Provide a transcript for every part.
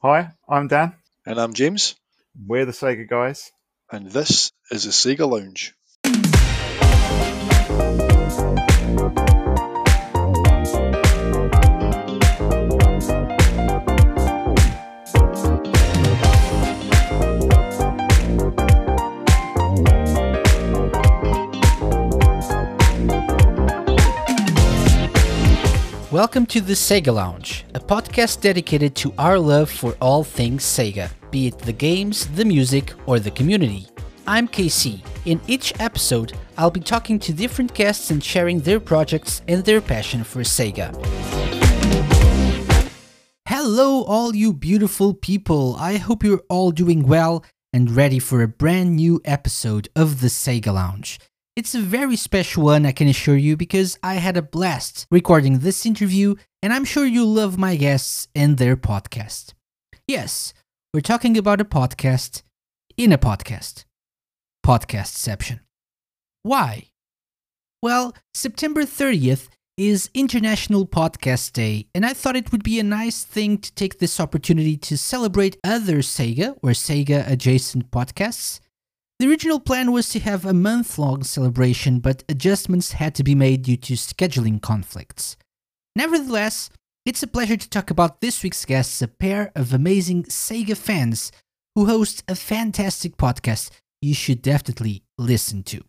Hi, I'm Dan. And I'm James. We're the Sega guys. And this is the Sega Lounge. Welcome to the Sega Lounge, a podcast dedicated to our love for all things Sega, be it the games, the music, or the community. I'm KC. In each episode, I'll be talking to different guests and sharing their projects and their passion for Sega. Hello, all you beautiful people. I hope you're all doing well and ready for a brand new episode of the Sega Lounge. It's a very special one, I can assure you, because I had a blast recording this interview, and I'm sure you love my guests and their podcast. Yes, we're talking about a podcast in a podcast. Podcastception. Why? Well, September 30th is International Podcast Day, and I thought it would be a nice thing to take this opportunity to celebrate other Sega or Sega adjacent podcasts the original plan was to have a month long celebration, but adjustments had to be made due to scheduling conflicts. Nevertheless, it's a pleasure to talk about this week's guests, a pair of amazing Sega fans who host a fantastic podcast you should definitely listen to.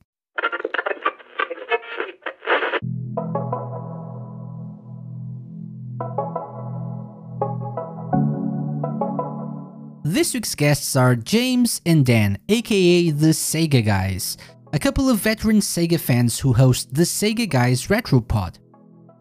This week's guests are James and Dan, aka the Sega Guys, a couple of veteran Sega fans who host the Sega Guys Retro Pod.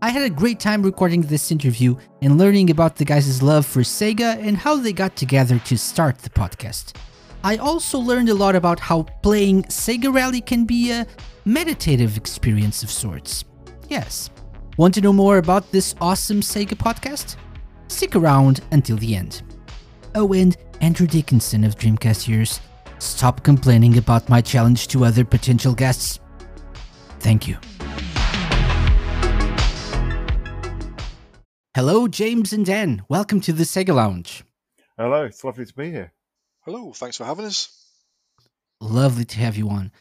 I had a great time recording this interview and learning about the guys' love for Sega and how they got together to start the podcast. I also learned a lot about how playing Sega Rally can be a meditative experience of sorts. Yes. Want to know more about this awesome Sega podcast? Stick around until the end. Oh, and Andrew Dickinson of Dreamcast Years, stop complaining about my challenge to other potential guests. Thank you. Hello, James and Dan. Welcome to the Sega Lounge. Hello, it's lovely to be here. Hello, thanks for having us. Lovely to have you on.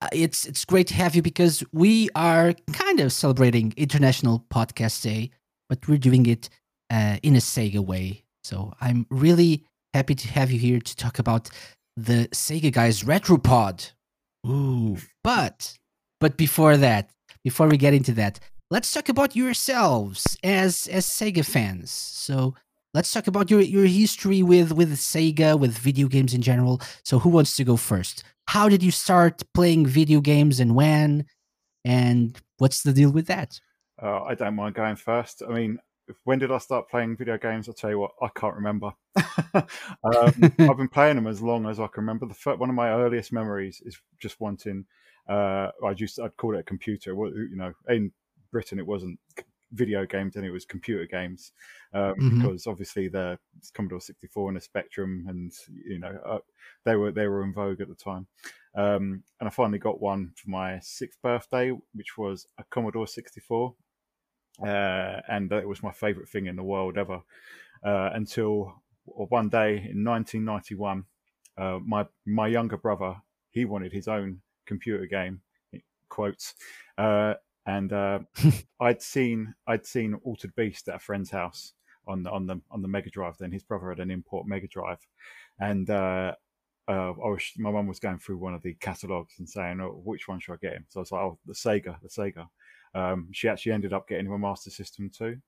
Uh, it's it's great to have you because we are kind of celebrating International Podcast Day, but we're doing it uh, in a Sega way. So I'm really happy to have you here to talk about the Sega Guys Retropod. Ooh, but but before that, before we get into that, let's talk about yourselves as as Sega fans. So let's talk about your your history with with Sega, with video games in general. So who wants to go first? How did you start playing video games and when? And what's the deal with that? Uh, I don't mind going first. I mean, when did I start playing video games? I'll tell you what, I can't remember. um, I've been playing them as long as I can remember. The first, one of my earliest memories is just wanting. Uh, I used I'd call it a computer. You know, in Britain it wasn't video games and it was computer games um, mm-hmm. because obviously the Commodore 64 and the Spectrum and you know uh, they were they were in vogue at the time. Um, and I finally got one for my sixth birthday, which was a Commodore 64 uh, and it was my favourite thing in the world ever. Uh, until one day in 1991, uh, my my younger brother he wanted his own computer game, quotes, uh, and uh, I'd seen I'd seen Altered Beast at a friend's house on the on the on the Mega Drive. Then his brother had an import Mega Drive, and uh, uh, I was, my mum was going through one of the catalogs and saying, "Oh, which one should I get him?" So I was like, "Oh, the Sega, the Sega." Um, she actually ended up getting him a Master System too.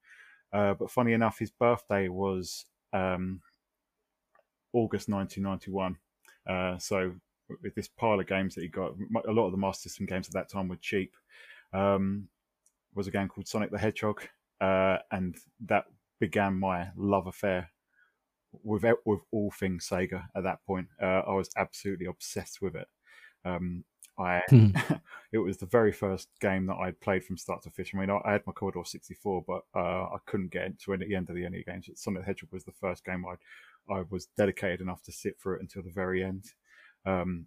Uh, but funny enough, his birthday was um, August 1991. Uh, so with this pile of games that he got, a lot of the Master System games at that time were cheap. Um, was a game called Sonic the Hedgehog, uh, and that began my love affair with with all things Sega. At that point, uh, I was absolutely obsessed with it. Um, I hmm. it was the very first game that I'd played from start to finish. I mean, I, I had my Commodore 64, but uh, I couldn't get to the end of the any games. Sonic the Hedgehog was the first game I I was dedicated enough to sit through it until the very end. Um,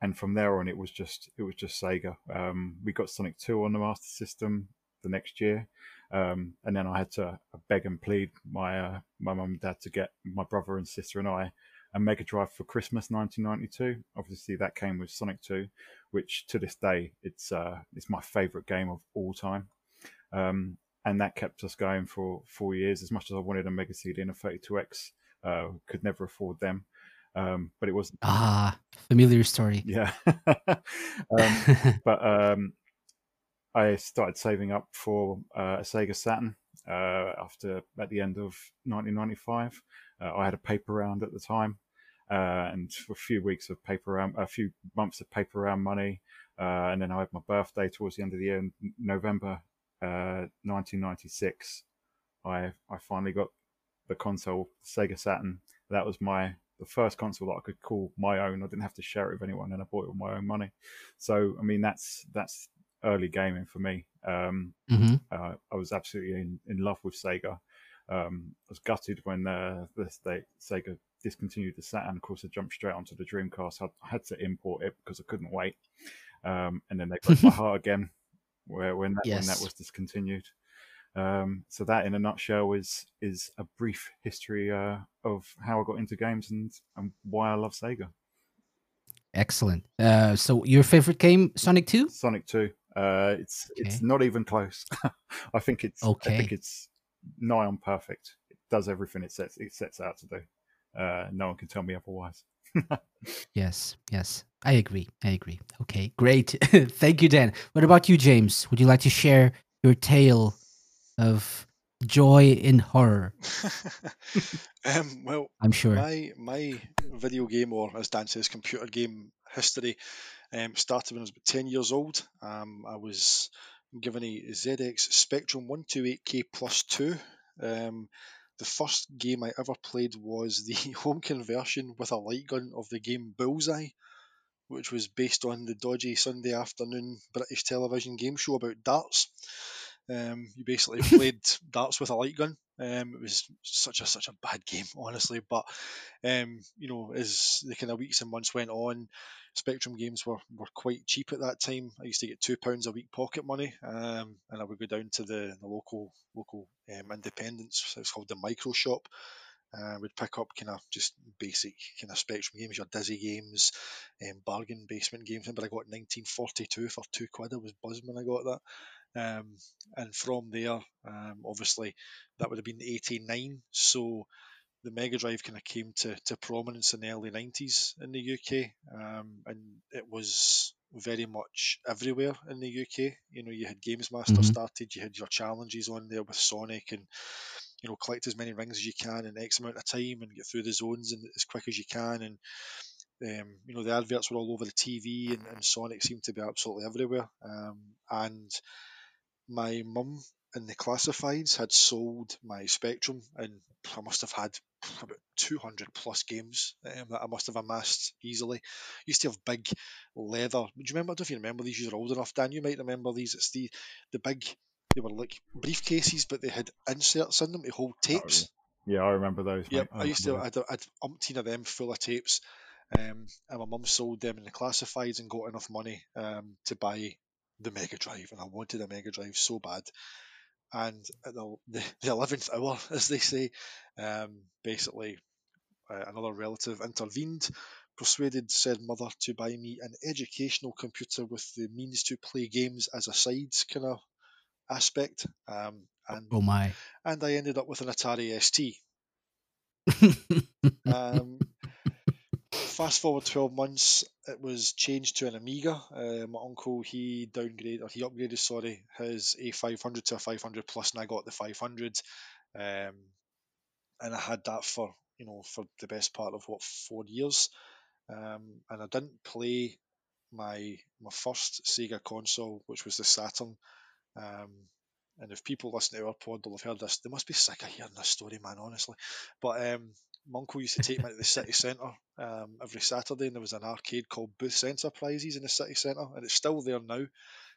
and from there on, it was just it was just Sega. Um, we got Sonic 2 on the Master System the next year. Um, and then I had to beg and plead my uh, my mum and dad to get my brother and sister and I a Mega Drive for Christmas 1992. Obviously, that came with Sonic 2, which to this day it's uh, it's my favourite game of all time. Um, and that kept us going for four years. As much as I wanted a Mega CD and a 32X, uh, could never afford them. Um, but it was ah familiar story. Yeah, um, but um, I started saving up for uh, a Sega Saturn uh, after at the end of 1995. Uh, I had a paper round at the time, uh, and for a few weeks of paper round, a few months of paper round money, uh, and then I had my birthday towards the end of the year, in November 1996. Uh, I I finally got the console, Sega Saturn. That was my the first console that I could call my own. I didn't have to share it with anyone, and I bought it with my own money. So I mean, that's that's early gaming for me. Um, mm-hmm. uh, I was absolutely in, in love with Sega. Um, I was gutted when uh, the Sega discontinued the Saturn. Of course, I jumped straight onto the Dreamcast. I, had to import it because I couldn't wait. Um, and then they broke my heart again, where when that, yes. when that was discontinued. Um, so that, in a nutshell, is is a brief history uh, of how I got into games and, and why I love Sega. Excellent. Uh, so your favorite game, Sonic Two? Sonic Two. Uh, it's okay. it's not even close. I think it's okay. I think it's nigh on perfect. It does everything it sets it sets out to do. Uh, no one can tell me otherwise. yes, yes, I agree. I agree. Okay, great. Thank you, Dan. What about you, James? Would you like to share your tale of joy in horror? um, well, I'm sure my my video game, or as Dan says, computer game history um, started when I was about 10 years old. Um, I was given a ZX Spectrum 128K plus 2. Um, the first game I ever played was the home conversion with a light gun of the game Bullseye, which was based on the dodgy Sunday afternoon British television game show about darts. Um, you basically played darts with a light gun. Um, it was such a such a bad game, honestly. But um, you know, as the kind of weeks and months went on, Spectrum games were, were quite cheap at that time. I used to get two pounds a week pocket money, um, and I would go down to the, the local local um, independents. It's called the Micro Shop. Uh, would pick up kind of just basic kind of Spectrum games, your Dizzy games, um, bargain basement games. But I got 1942 for two quid. I was buzzed when I got that. Um, and from there, um, obviously, that would have been 89. So the Mega Drive kind of came to, to prominence in the early 90s in the UK. Um, and it was very much everywhere in the UK. You know, you had Games Master mm-hmm. started, you had your challenges on there with Sonic and you know, collect as many rings as you can in X amount of time and get through the zones and as quick as you can. And um, you know, the adverts were all over the TV, and, and Sonic seemed to be absolutely everywhere. Um, and my mum in the classifieds had sold my Spectrum, and I must have had about 200 plus games um, that I must have amassed easily. used to have big leather. Do you remember? I don't know if you remember these. You're old enough, Dan. You might remember these. It's the the big. They were like briefcases, but they had inserts in them to hold tapes. Oh, yeah, I remember those. Yeah, I, I, used to. I had, I had umpteen of them full of tapes. Um, and my mum sold them in the classifieds and got enough money um, to buy the Mega Drive, and I wanted a Mega Drive so bad. And at the, the, 11th hour, as they say, um, basically uh, another relative intervened, persuaded said mother to buy me an educational computer with the means to play games as a side kind of aspect. Um, and, oh my! And I ended up with an Atari ST. um, fast forward 12 months, it was changed to an Amiga. Uh, my uncle, he downgraded, or he upgraded, sorry, his A500 to a 500 plus, and I got the 500. Um, and I had that for, you know, for the best part of what, four years. Um, and I didn't play my my first Sega console, which was the Saturn. Um, and if people listen to our pod will have heard this, they must be sick of hearing this story, man, honestly. But um, my uncle used to take me to the city centre um, every Saturday, and there was an arcade called Booth's Enterprises in the city centre, and it's still there now,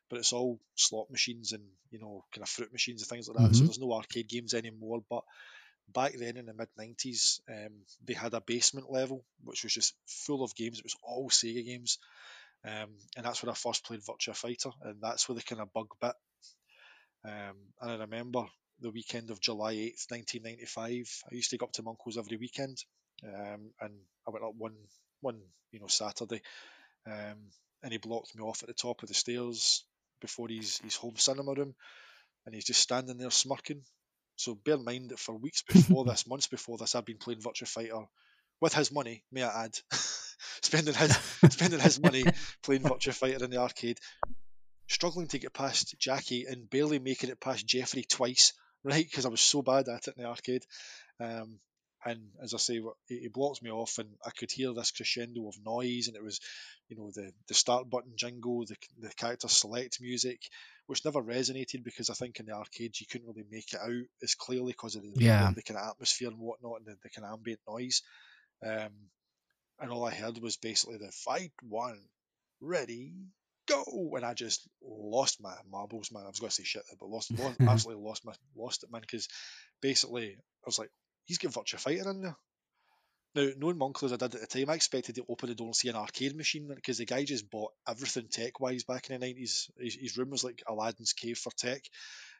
but it's all slot machines and you know kind of fruit machines and things like that. Mm-hmm. So there's no arcade games anymore. But back then in the mid '90s, um, they had a basement level which was just full of games. It was all Sega games, um, and that's where I first played Virtua Fighter, and that's where the kind of bug bit Um, and I remember the weekend of July 8th, 1995. I used to go up to my uncle's every weekend, um, and I went up one one you know Saturday, um, and he blocked me off at the top of the stairs before his his home cinema room, and he's just standing there smirking. So bear in mind that for weeks before this, months before this, I've been playing Virtua Fighter with his money, may I add, spending his spending his money playing Virtua Fighter in the arcade, struggling to get past Jacky and barely making it past Jeffry twice, right? Because I was so bad at it in the arcade. Um, and as I say, he blocked me off, and I could hear this crescendo of noise, and it was, you know, the the start button jingle, the the character select music, which never resonated because I think in the arcades you couldn't really make it out as clearly because of the, yeah. the, the, kind of atmosphere and whatnot, and the, the kind of ambient noise. Um, and all I heard was basically the fight one, ready, go, and I just lost my marbles, man. I was going to say shit, there, but lost, lost absolutely lost my lost it, man. Because basically, I was like, he's got Virtua Fighter in there. Now, knowing Monklers I did at the time, I expected to open the door and see an arcade machine because the guy just bought everything tech wise back in the nineties. His, his, room was like Aladdin's cave for tech,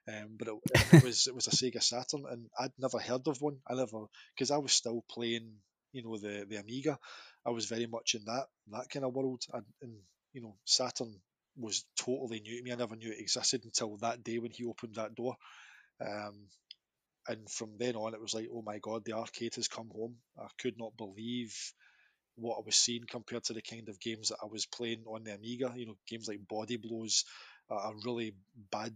um, but it, it, was it was a Sega Saturn, and I'd never heard of one. I never because I was still playing, you know, the the Amiga. I was very much in that that kind of world, and, and you know, Saturn was totally new to me. I never knew it existed until that day when he opened that door. Um, and from then on, it was like, oh my god, the arcade has come home. I could not believe what I was seeing compared to the kind of games that I was playing on the Amiga. You know, games like Body Blows, a really bad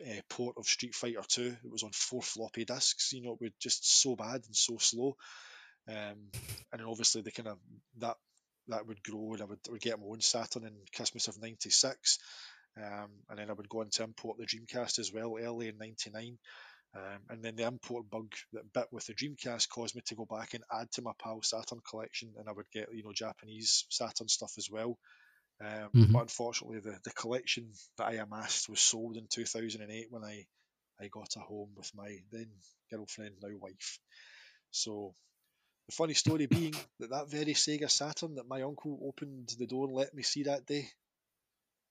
uh, port of Street Fighter 2. It was on four floppy disks. You know, it was just so bad and so slow. Um, and then obviously the kind of that that would grow, and I would, I would get my own Saturn in Christmas of '96. Um, and then I would go on to import the Dreamcast as well early in '99. Um, and then the import bug that bit with the Dreamcast caused me to go back and add to my PAL Saturn collection, and I would get you know Japanese Saturn stuff as well. Um, mm-hmm. But unfortunately, the, the collection that I amassed was sold in 2008 when I I got a home with my then girlfriend, now wife. So the funny story being that that very Sega Saturn that my uncle opened the door and let me see that day,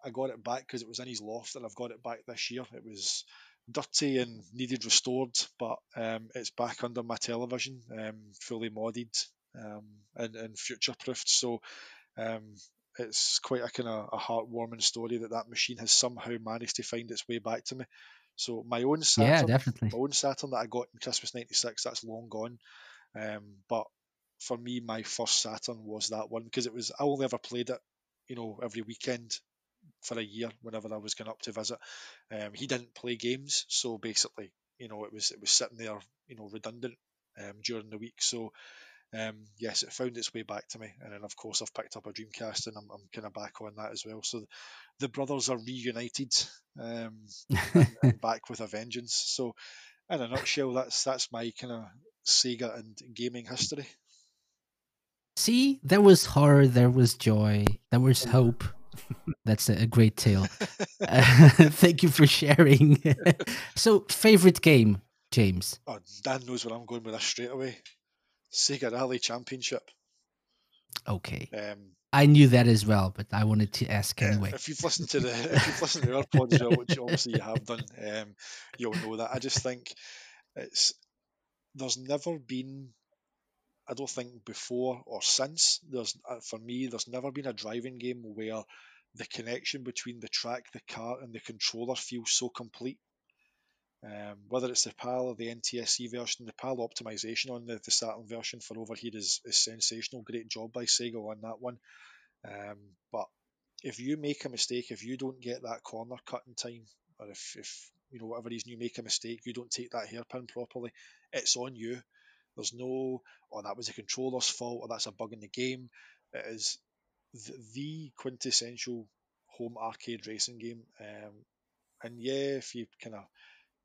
I got it back because it was in his loft, and I've got it back this year. It was dirty and needed restored, but um, it's back under my television, um, fully modded um, and, and future proofed. So um, it's quite a kind of a heartwarming story that that machine has somehow managed to find its way back to me. So my own Saturn, yeah, definitely. my own Saturn that I got in Christmas '96, that's long gone. Um, but for me, my first Saturn was that one because it was I only ever played it, you know, every weekend for a year whenever I was going up to visit. Um, he didn't play games, so basically, you know, it was it was sitting there, you know, redundant um, during the week. So um, yes, it found its way back to me, and then of course I've picked up a Dreamcast, and I'm, I'm kind of back on that as well. So the brothers are reunited um, and, and back with a vengeance. So in a nutshell, that's that's my kind of Sega and gaming history. See, there was horror, there was joy, there was hope. That's a great tale. uh, thank you for sharing. so, favorite game, James? Oh, Dan knows where I'm going with this straight away. Sega Rally Championship. Okay. Um, I knew that as well, but I wanted to ask anyway. If you've listened to the if you've listened to our pods, which obviously you have done, um, you'll know that. I just think it's there's never been I don't think before or since there's uh, for me there's never been a driving game where the connection between the track, the car, and the controller feels so complete. Um, whether it's the PAL or the NTSC version, the PAL optimization on the, the Saturn version for overheat is, is sensational. Great job by Sega on that one. Um, but if you make a mistake, if you don't get that corner cut in time, or if, if you know whatever reason you make a mistake, you don't take that hairpin properly, it's on you. There's no, oh, that was the controller's fault, or that's a bug in the game. It is the, the quintessential home arcade racing game. Um, and yeah, if you kind of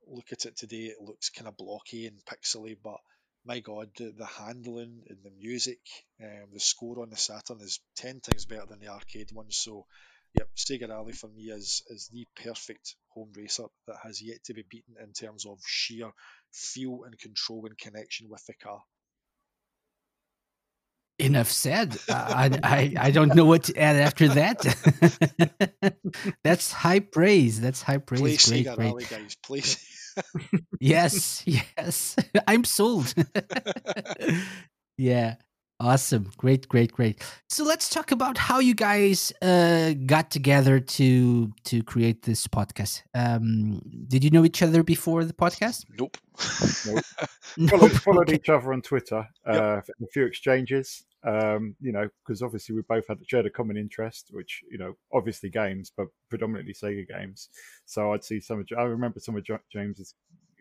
look at it today, it looks kind of blocky and pixely, but my god, the, the handling and the music, um, the score on the Saturn is 10 times better than the arcade one. So, yep, Sega Rally for me is, is the perfect home racer that has yet to be beaten in terms of sheer feel and control and connection with the car. Enough said. I, I I don't know what to add after that. That's high praise. That's high praise. Play great, great. Guys. Please. yes, yes. I'm sold. yeah. Awesome. Great, great, great. So let's talk about how you guys uh, got together to to create this podcast. Um, did you know each other before the podcast? Nope. followed, followed Okay. each other on Twitter, uh, a few exchanges. Um, you know, because obviously we both had shared a common interest, which you know, obviously games, but predominantly Sega games. So I'd see some of I remember some of James's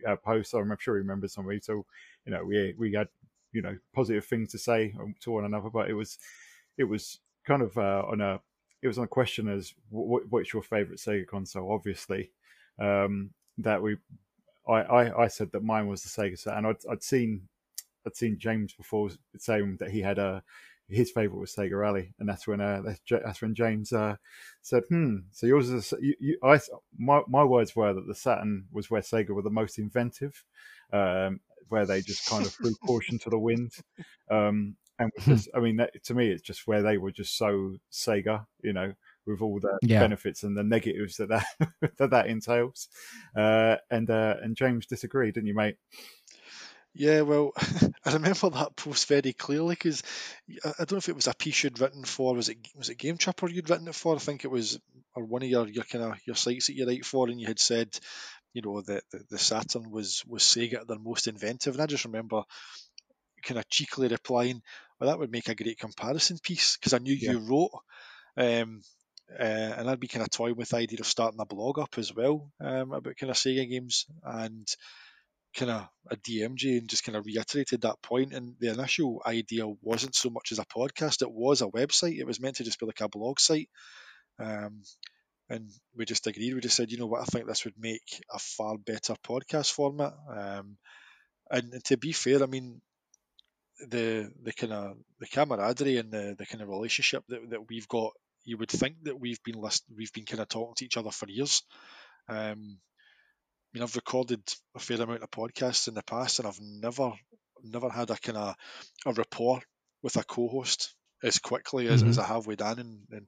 uh, posts. I'm sure he remembers some of it. So you know, we we had you know positive things to say um, to one another, but it was it was kind of uh, on a it was on a question as what, what's your favorite Sega console? Obviously, um, that we I, I, I said that mine was the Sega set, and I'd, I'd seen I'd seen James before saying that he had a his favorite was Sega Rally, and that's when uh, that's, that's when James uh, said, "Hmm, so yours is you, you, I my my words were that the Saturn was where Sega were the most inventive, um, where they just kind of threw caution to the wind." Um, and just, I mean, that, to me, it's just where they were just so Sega, you know, with all the Yeah. benefits and the negatives that that that, that entails. Uh, and uh, and James disagreed, didn't you, mate? Yeah, well, I remember that post very clearly because I I don't know if it was a piece you'd written for. Was it was it Game Chipper you'd written it for? I think it was, or one of your your kind of your sites that you write for, and you had said, you know, that the, the Saturn was was Sega at their most inventive, and I just remember kind of cheekily replying, "Well, that would make a great comparison piece," because I knew Yeah. you wrote. Um, uh, and I'd be kind of toying with the idea of starting a blog up as well um, about kind of Sega games and kind of a DMG, and just kind of reiterated that point. And the initial idea wasn't so much as a podcast; it was a website. It was meant to just be like a blog site. Um, and we just agreed. We just said, you know what, I think this would make a far better podcast format. Um, and, and to be fair, I mean, the the kind of the camaraderie and the, the kind of relationship that, that we've got, you would think that we've been list, we've been kind of talking to each other for years. Um, I mean, I've recorded a fair amount of podcasts in the past, and I've never never had a kind of a rapport with a co-host as quickly as, as I have with Dan, and,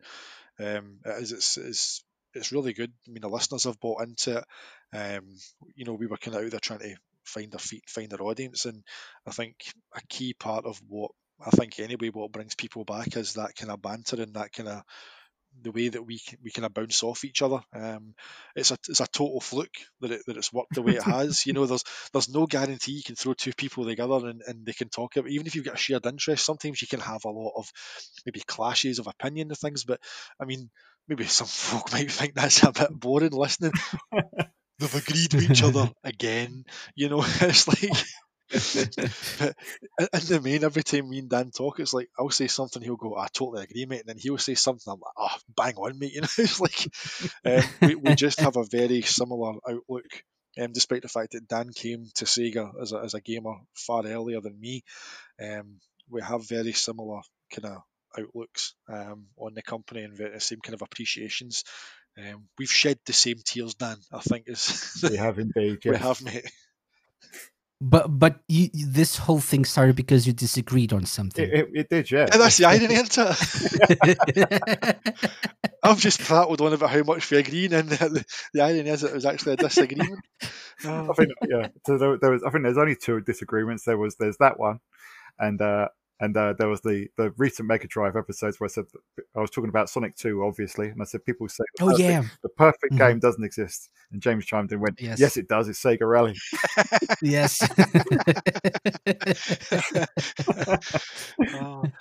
and um, is, it's, it's it's really good. I mean, the listeners have bought into it. Um, you know, we were kind of out there trying to find their feet, find their audience, and I think a key part of what I think anyway, what brings people back is that kind of banter and that kind of the way that we we kind of bounce off each other. Um, it's a it's a total fluke that it, that it's worked the way it has. you know, there's there's no guarantee you can throw two people together and, and they can talk. About, even if you've got a shared interest, sometimes you can have a lot of maybe clashes of opinion and things. But I mean, maybe some folk might think that's a bit boring listening. They've agreed with each other again. You know, it's like. but in the main, every time me and Dan talk, it's like I'll say something, he'll go, "I totally agree, mate," and then he'll say something, I'm like, "Oh, bang on, mate." You know, it's like um, we, we just have a very similar outlook. Um, despite the fact that Dan came to Sega as a, as a gamer far earlier than me, um, we have very similar kind of outlooks um, on the company and the same kind of appreciations. Um, we've shed the same tears, Dan. I think is We have indeed. we have, mate. But but you, you- this whole thing started because you disagreed on something. It, it, it did, yeah. And that's the irony into it. I've just prattled on about how much we agree, and the, the irony is it was actually a disagreement. I think yeah. So there, there was. I think there's only two disagreements. There was there's that one, and uh, and uh, there was the the recent Mega Drive episodes where I said I was talking about Sonic Two, obviously, and I said people say oh perfect, yeah, the perfect Mhm. game doesn't exist, and James chimed in and went, Yes. yes. it does. It's Sega Rally." yes. Oh,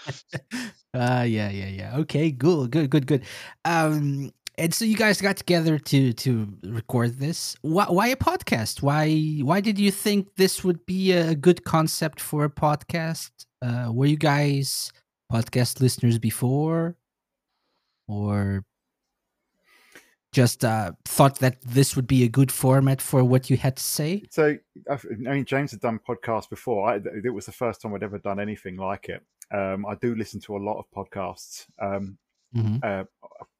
Ah, yeah, yeah, yeah. Okay, good, good, good, good. Um, and so you guys got together to to record this. Why, why a podcast? Why why did you think this would be a good concept for a podcast? Uh, were you guys podcast listeners before, or just uh, thought that this would be a good format for what you had to say? So I I mean, James had done podcasts before. I, it was the first time I'd ever done anything like it. Um, I do listen to a lot of podcasts. Um, Mhm.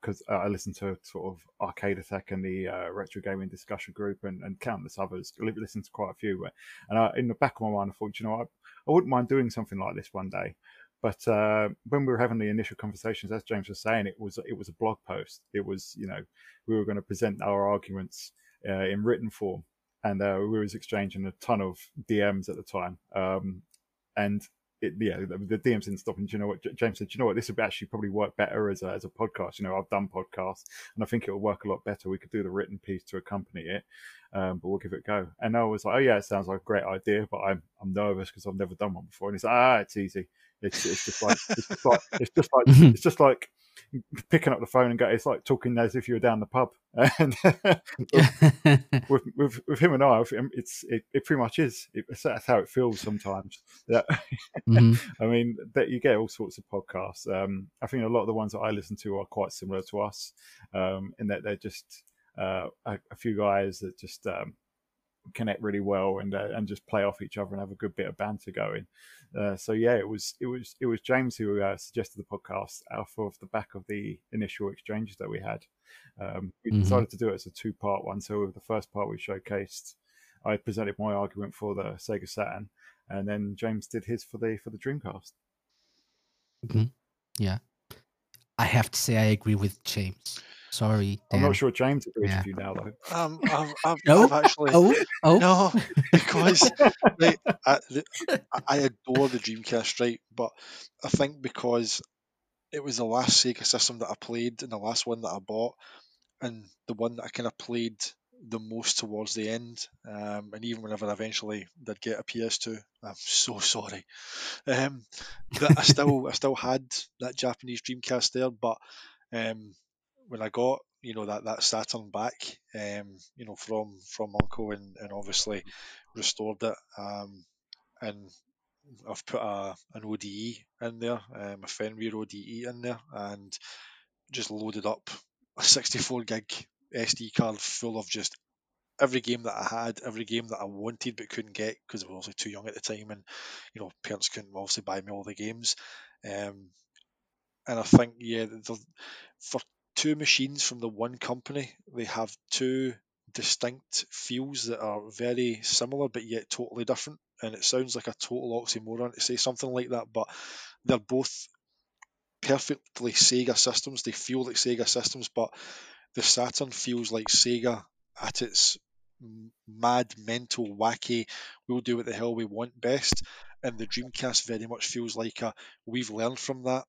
because uh, I listen to sort of Arcade Attack and the uh, Retro Gaming Discussion Group and, and countless others. I listen to quite a few, and I, in the back of my mind, I thought, you know, I, I wouldn't mind doing something like this one day. but uh, when we were having the initial conversations, as James was saying, it was it was a blog post. It was you know we were going to present our arguments uh, in written form, and uh, we was exchanging a ton of DMs at the time. Um, and it, yeah, the, the DMs didn't stop. And you know what? James said, you know what? This would actually probably work better as a, as a podcast. You know, I've done podcasts, and I think it will work a lot better. We could do the written piece to accompany it, um, but we'll give it a go. And I was like, oh yeah, it sounds like a great idea, but I'm I'm nervous because I've never done one before. And he's like, ah, it's easy. It's, it's just like it's just like it's just like it's just like picking up the phone and go. It's like talking as if you were down the pub. And with, with, with him and I, it's it, it pretty much is. It, that's how it feels sometimes. That mm-hmm. I mean, that you get all sorts of podcasts. Um, I think a lot of the ones that I listen to are quite similar to us, um, in that they're just uh, a, a, few guys that just um, connect really well and uh, and just play off each other and have a good bit of banter going. Uh, so yeah, it was it was it was James who uh, suggested the podcast out of the back of the initial exchanges that we had. Um, we mm-hmm. decided to do it as a two part one. So with the first part we showcased, I presented my argument for the Sega Saturn, and then James did his for the for the Dreamcast. Mm-hmm. Yeah, I have to say I agree with James. Sorry, Dan. I'm not sure James agrees yeah. with you now, though. Um, I've, I've, no? I've actually oh oh no because like, I, I adore the Dreamcast, right? But I think because it was the last Sega system that I played and the last one that I bought, and the one that I kind of played the most towards the end. Um, and even whenever I eventually did get a PS2, I'm so sorry. Um, that I still I still had that Japanese Dreamcast there, but um, when I got you know that that Saturn back, um, you know from from Uncle and, and obviously restored it, um, and I've put a an ODE in there, um, a Fenrir ODE in there, and just loaded up a 64 gig SD card full of just every game that I had, every game that I wanted but couldn't get because I was also too young at the time, and you know parents couldn't obviously buy me all the games. Um, and I think yeah, for two machines from the one company. They have two distinct feels that are very similar but yet totally different. And it sounds like a total oxymoron to say something like that, but they're both perfectly Sega systems. They feel like Sega systems, but the Saturn feels like Sega at its mad, mental, wacky, we'll do what the hell we want best. And the Dreamcast very much feels like a we've learned from that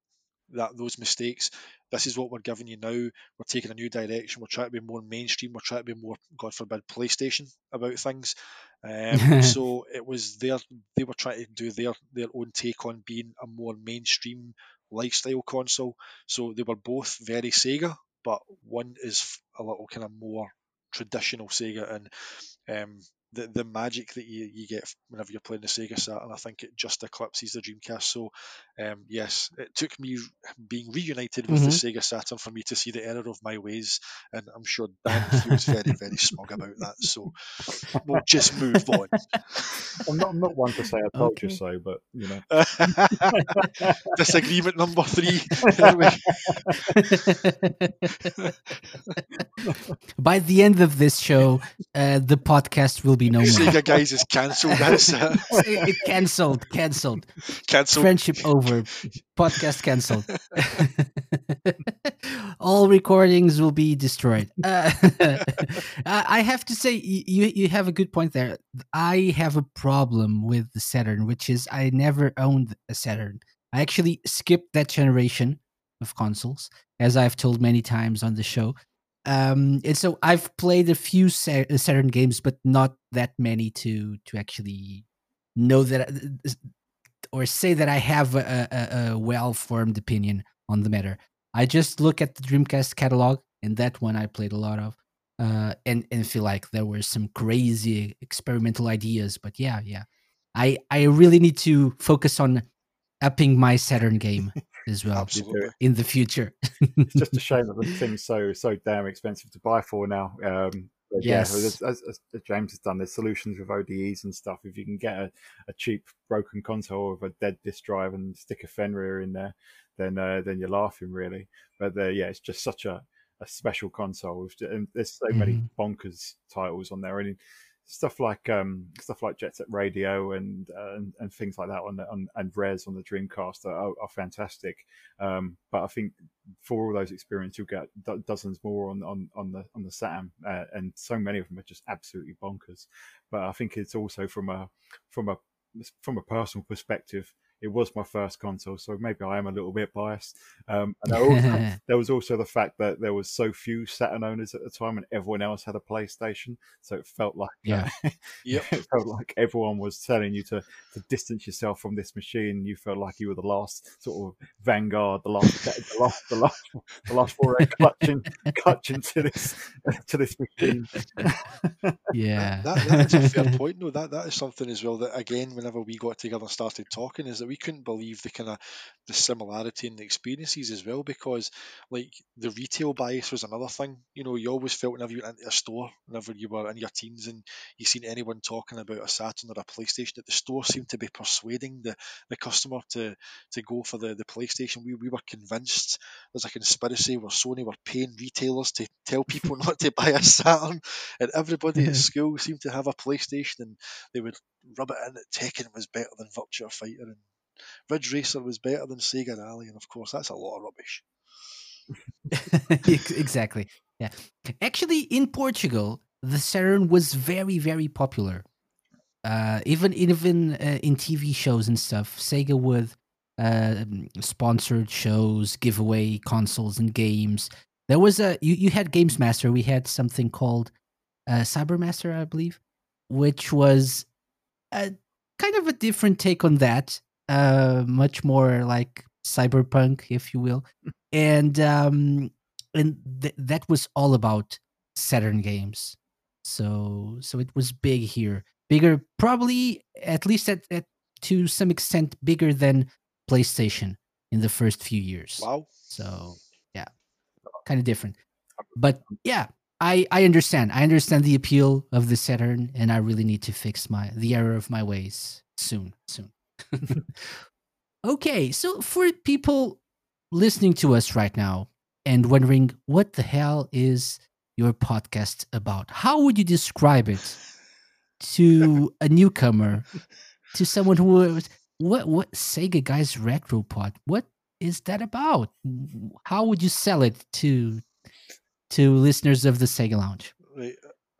that those mistakes. This is what we're giving you now. We're taking a new direction. We're trying to be more mainstream. We're trying to be more, God forbid, PlayStation about things. Um, so it was their they were trying to do their their own take on being a more mainstream lifestyle console. So they were both very Sega, but one is a little kind of more traditional Sega, and um, the the magic that you, you get whenever you're playing the Sega Saturn, I think it just eclipses the Dreamcast. So, um, yes, it took me being reunited with mm-hmm. the Sega Saturn for me to see the error of my ways, and I'm sure Dan feels very very smug about that. So, we'll just move on. I'm not I'm not one to say I told okay. you so, but you know, disagreement number three. By the end of this show, uh, the podcast will be no more. Sega guys is cancelled. That's uh... cancelled. Cancelled. Cancelled. Friendship over. Podcast cancelled. All recordings will be destroyed. Uh, I have to say, you you have a good point there. I have a problem with the Saturn, which is I never owned a Saturn. I actually skipped that generation of consoles, as I've told many times on the show. Um, and so I've played a few uh, Saturn games, but not that many to to actually know that uh, or say that I have a, a, a well formed opinion on the matter. I just look at the Dreamcast catalog, and that one I played a lot of, uh, and and feel like there were some crazy experimental ideas. But yeah, yeah, I I really need to focus on upping my Saturn game as well Absolutely. in the future. it's just a shame that the thing's so so damn expensive to buy for now. Um, yes. yeah, as, as, as, James has done, there's solutions with ODEs and stuff. If you can get a, a cheap broken console with a dead disk drive and stick a Fenrir in there, then uh, then you're laughing really. But uh, yeah, it's just such a, a special console, and there's so mm-hmm. many bonkers titles on there. Mean, stuff like um, stuff like Jet Set Radio and, uh, and and things like that on, the, on and Rez on the Dreamcast are, are fantastic. Um, but I think for all those experiences, you'll get do- dozens more on, on, on the on the Saturn, uh, and so many of them are just absolutely bonkers. But I think it's also from a from a from a personal perspective, it was my first console, so maybe I am a little bit biased. Um, and also, there was also the fact that there was so few Saturn owners at the time, and everyone else had a PlayStation, so it felt like yeah, uh, it felt like everyone was telling you to to distance yourself from this machine. You felt like you were the last sort of vanguard, the last, the last, the last, the last foray clutching, clutching to this to this machine. yeah, that, that's a fair point. No, that that is something as well that again, whenever we got together and started talking, is that we couldn't believe the kind of the similarity in the experiences as well because like the retail bias was another thing. You know, you always felt whenever you went into a store, whenever you were in your teens and you seen anyone talking about a Saturn or a PlayStation, that the store seemed to be persuading the, the customer to to go for the, the PlayStation. We, we were convinced there's a conspiracy where Sony were paying retailers to tell people not to buy a Saturn, and everybody at school seemed to have a PlayStation, and they would rub it in that Tekken was better than Virtua Fighter, and Ridge Racer was better than Sega Rally, and of course that's a lot of rubbish. exactly. Yeah. Actually, in Portugal, the Saturn was very, very popular. Uh, even even uh, in TV shows and stuff, Sega would uh, sponsored shows, give away consoles and games. There was a you, you had Games Master. We had something called uh, Cybermaster, I believe, which was a kind of a different take on that. Uh, much more like cyberpunk, if you will, and um, and th- that was all about Saturn games. So so it was big here, bigger, probably at least at, at to some extent bigger than PlayStation in the first few years. Wow. So yeah, kind of different. But yeah, I I understand. I understand the appeal of the Saturn, and I really need to fix my the error of my ways soon. Soon. Okay, so for people listening to us right now and wondering what the hell is your podcast about, how would you describe it to a newcomer, to someone who was what what Sega guys retro pod? What is that about? How would you sell it to to listeners of the Sega Lounge? Uh,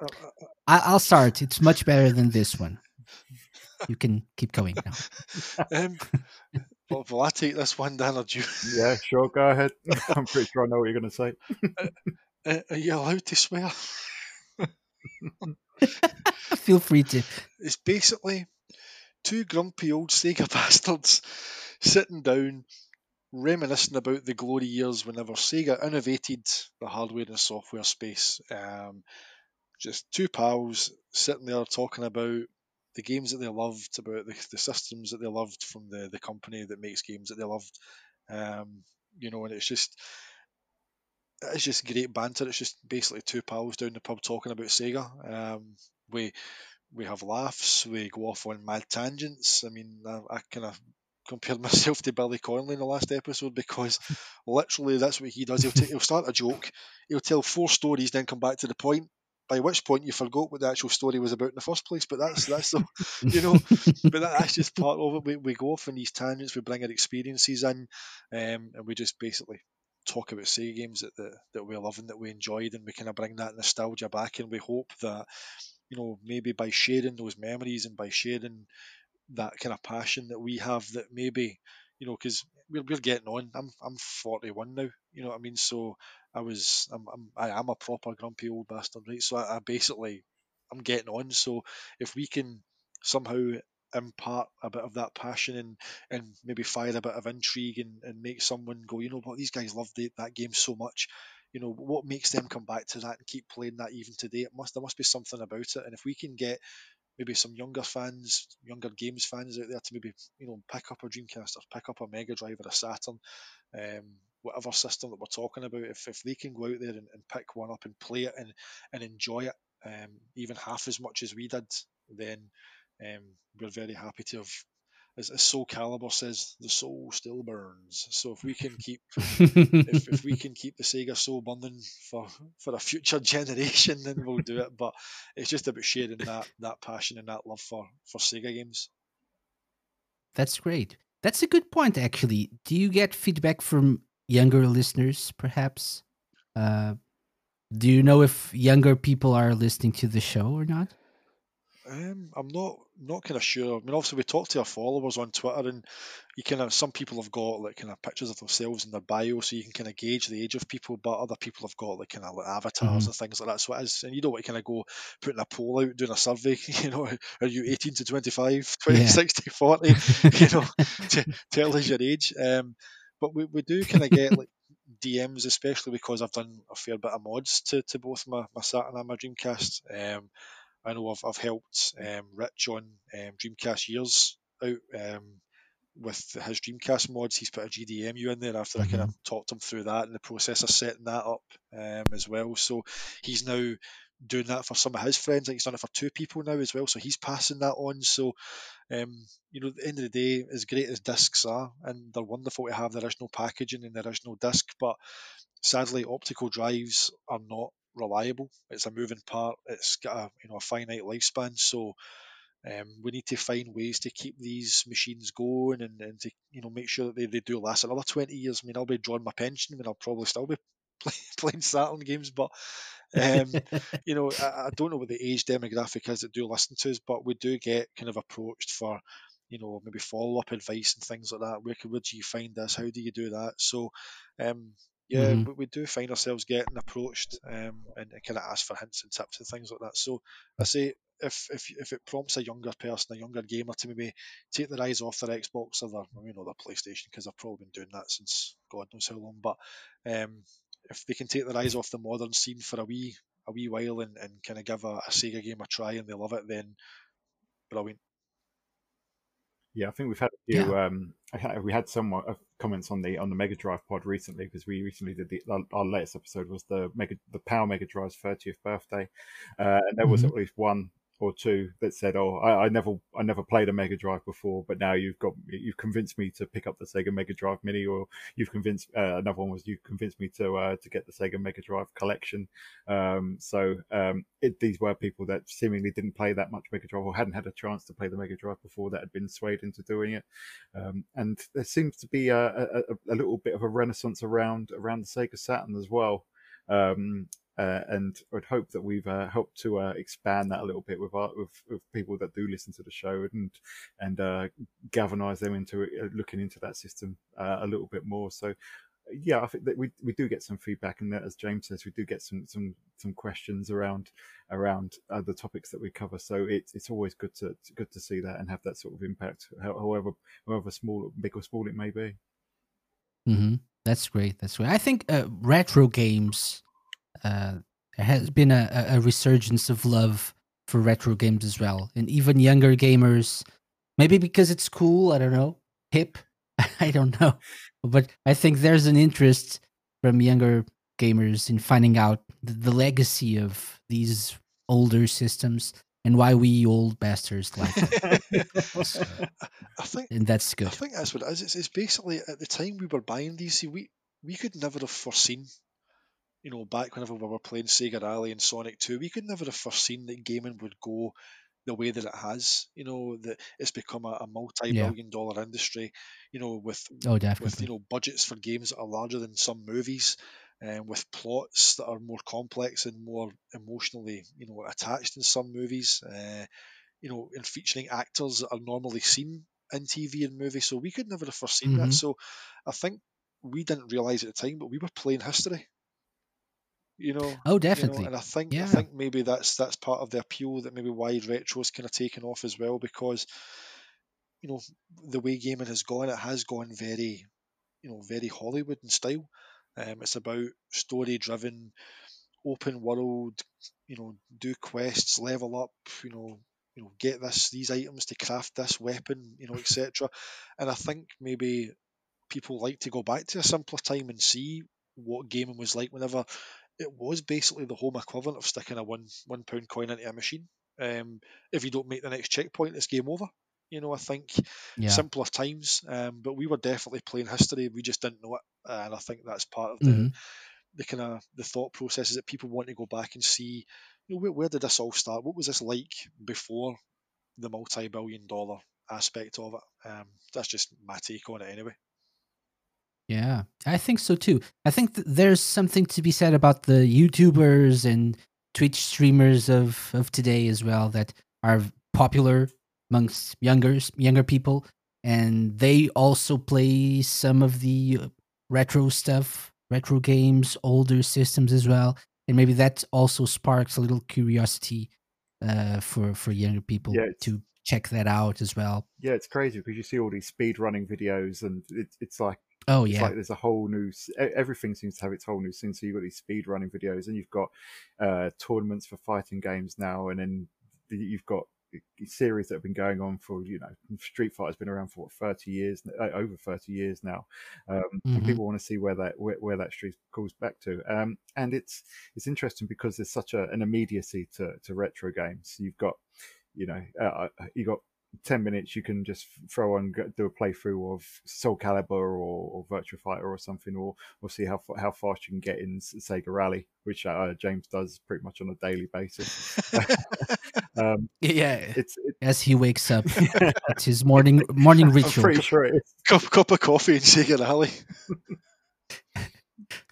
uh, uh I, will start. It's much better than this one. You can keep going now. um, well, will I take this one, Dan, or do you? Yeah, sure. Go ahead. I'm pretty sure I know what you're going to say. Uh, are you allowed to swear? Feel free to. It's basically two grumpy old Sega bastards sitting down, reminiscing about the glory years whenever Sega innovated the hardware and software space. Um, just two pals sitting there talking about the games that they loved, about the, the systems that they loved from the, the company that makes games that they loved. Um, you know, and it's just it's just great banter. It's just basically two pals down the pub talking about Sega. Um, we we have laughs, we go off on mad tangents. I mean, I, I kind of compared myself to Billy Connolly in the last episode because literally that's what he does. He'll, t- he'll start a joke, he'll tell four stories, then come back to the point. By which point you forgot what the actual story was about in the first place. But that's that's the you know, but that, that's just part of it. We, we go off on these tangents, we bring our experiences in, um, and we just basically talk about Sega games that, that that we love and that we enjoyed, and we kind of bring that nostalgia back, and we hope that you know, maybe by sharing those memories and by sharing that kind of passion that we have, that maybe, you know, because we're, we're getting on. I'm I'm 41 now, you know what I mean. So I was I'm, I'm I am a proper grumpy old bastard, right? So I, I basically I'm getting on. So if we can somehow impart a bit of that passion and and maybe fire a bit of intrigue and, and make someone go, you know what, these guys love that game so much you know what makes them come back to that and keep playing that even today it must there must be something about it and if we can get maybe some younger fans younger games fans out there to maybe you know pick up a dreamcast or pick up a mega drive or a saturn um, whatever system that we're talking about if, if they can go out there and, and pick one up and play it and, and enjoy it um, even half as much as we did then um, we're very happy to have as, as Soul Calibur says, the soul still burns. So if we can keep if, if we can keep the Sega soul burning for for a future generation, then we'll do it. But it's just about sharing that that passion and that love for for Sega games. That's great. That's a good point, actually. Do you get feedback from younger listeners, perhaps? Uh, do you know if younger people are listening to the show or not? Um, I'm not not kind of sure. I mean, obviously we talk to our followers on Twitter, and you kind of some people have got like kind of pictures of themselves in their bio, so you can kind of gauge the age of people. But other people have got like kind of like avatars Mhm. and things like that. So it is, and you don't want to kind of go putting a poll out, doing a survey. You know, are you 18 to 25, 20, Yeah. 60, 40? You know, to tell us your age. Um, but we, we do kind of get like DMs, especially because I've done a fair bit of mods to, to both my, my Saturn and my Dreamcast. Um, I know I've, I've helped um, Rich on um, Dreamcast years out um, with his Dreamcast mods. He's put a GDEMU in there after I kind of talked him through that and the process of setting that up um, as well. So he's now doing that for some of his friends. I think he's done it for two people now as well. So he's passing that on. So um, you know, at the end of the day, as great as discs are, and they're wonderful to have the original packaging and the original disc, but sadly, optical drives are not reliable. It's a moving part. It's got a you know a finite lifespan. So um, we need to find ways to keep these machines going and, and to you know make sure that they, they do last another 20 years. I mean, I'll be drawing my pension and I'll probably still be play, playing Saturn games, but um, you know, I, I don't know what the age demographic is that do listen to us, but we do get kind of approached for, you know, maybe follow up advice and things like that. Where, could- where do you find this? How do you do that? So, um, yeah, Mhm. we, we do find ourselves getting approached um, and, and kind of ask for hints and tips and things like that. So, I say if if if it prompts a younger person, a younger gamer, to maybe take their eyes off their Xbox or their, you know, their PlayStation, because I've probably been doing that since God knows how long, but um, if they can take their eyes off the modern scene for a wee a wee while and, and kind of give a, a Sega game a try and they love it, then brilliant. Yeah, I think we've had a few. Um, we had some uh, comments on the on the Mega Drive pod recently because we recently did the our, our latest episode was the Mega the Power Mega Drive's thirtieth birthday, uh, and there was Mhm. at least one or two that said, "Oh, I, I never I never played a Mega Drive before, but now you've got you've convinced me to pick up the Sega Mega Drive Mini, or you've convinced uh, another one was you convinced me to uh, to get the Sega Mega Drive collection." Um, so um, it, these were people that seemingly didn't play that much Mega Drive or hadn't had a chance to play the Mega Drive before that had been swayed into doing it. Um, and there seems to be a, a, a- little bit of a renaissance around around the Sega Saturn as well. Uh, and I'd hope that we've uh, helped to uh, expand that a little bit with, our, with with people that do listen to the show and and uh, galvanize them into uh, looking into that system uh, a little bit more. So yeah, I think that we we do get some feedback, and that, as James says, we do get some some some questions around around uh, the topics that we cover. So it's it's always good to good to see that and have that sort of impact, however however small, big or small it may be. hmm That's great. That's great. I think uh, retro games. Uh, there has been a, a resurgence of love for retro games as well, and even younger gamers. Maybe because it's cool. I don't know. Hip. I don't know, but I think there's an interest from younger gamers in finding out the, the legacy of these older systems and why we old bastards like them. I think and that's good. I think that's what it is. It's, it's basically at the time we were buying these, we we could never have foreseen, you know, back whenever we were playing Sega Rally and Sonic Two, we could never have foreseen that gaming would go the way that it has. You know, that it's become a, a multi-billion dollar industry. You know, with Oh, with you know budgets for games that are larger than some movies, and with plots that are more complex and more emotionally, you know, attached in some movies. Uh, you know, and featuring actors that are normally seen in TV and movies. So we could never have foreseen Mhm. that. So I think we didn't realise at the time, but we were playing history. You know, Oh, you know, definitely. and I think I think maybe that's that's part of the appeal that maybe why retro's kind of taken off as well because you know the way gaming has gone, it has gone very you know very Hollywood in style. Um, it's about story driven, open world. You know, do quests, level up. You know, you know, get this these items to craft this weapon. You know, etc. And I think maybe people like to go back to a simpler time and see what gaming was like whenever it was basically the home equivalent of sticking a one one pound coin into a machine. Um, if you don't make the next checkpoint, it's game over. You know, I think Yeah. simpler times, um, but we were definitely playing history. We just didn't know it, and I think that's part of the Mhm. the kind of the thought processes that people want to go back and see. You know, where, where did this all start? What was this like before the multi-billion dollar aspect of it? Um, that's just my take on it, anyway. Yeah, I think so too. I think th- there's something to be said about the YouTubers and Twitch streamers of of today as well that are popular amongst younger younger people, and they also play some of the uh, retro stuff, retro games, older systems as well, and maybe that also sparks a little curiosity uh, for for younger people Yeah, to check that out as well. Yeah, it's crazy because you see all these speed running videos, and it, it's like Oh it's yeah, like there's a whole new everything seems to have its whole new scene. So you've got these speed running videos, and you've got uh, tournaments for fighting games now, and then you've got series that have been going on for you know Street Fighter's been around for what, 30 years uh, over 30 years now um, Mhm. people want to see where that where, where that street goes back to um, and it's it's interesting because there's such a, an immediacy to, to retro games you've got you know uh, you got 10 minutes you can just throw on do a playthrough of Soul Calibur or, or Virtua Fighter or something or or see how how fast you can get in Sega Rally which uh, James does pretty much on a daily basis um, yeah. it's it, As he wakes up, it's his morning morning I'm ritual. pretty sure it is cup, cup of coffee and Sega Rally.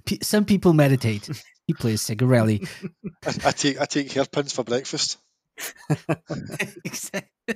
P- some people meditate. He plays Sega Rally. I, I take I take hairpins for breakfast. Exactly.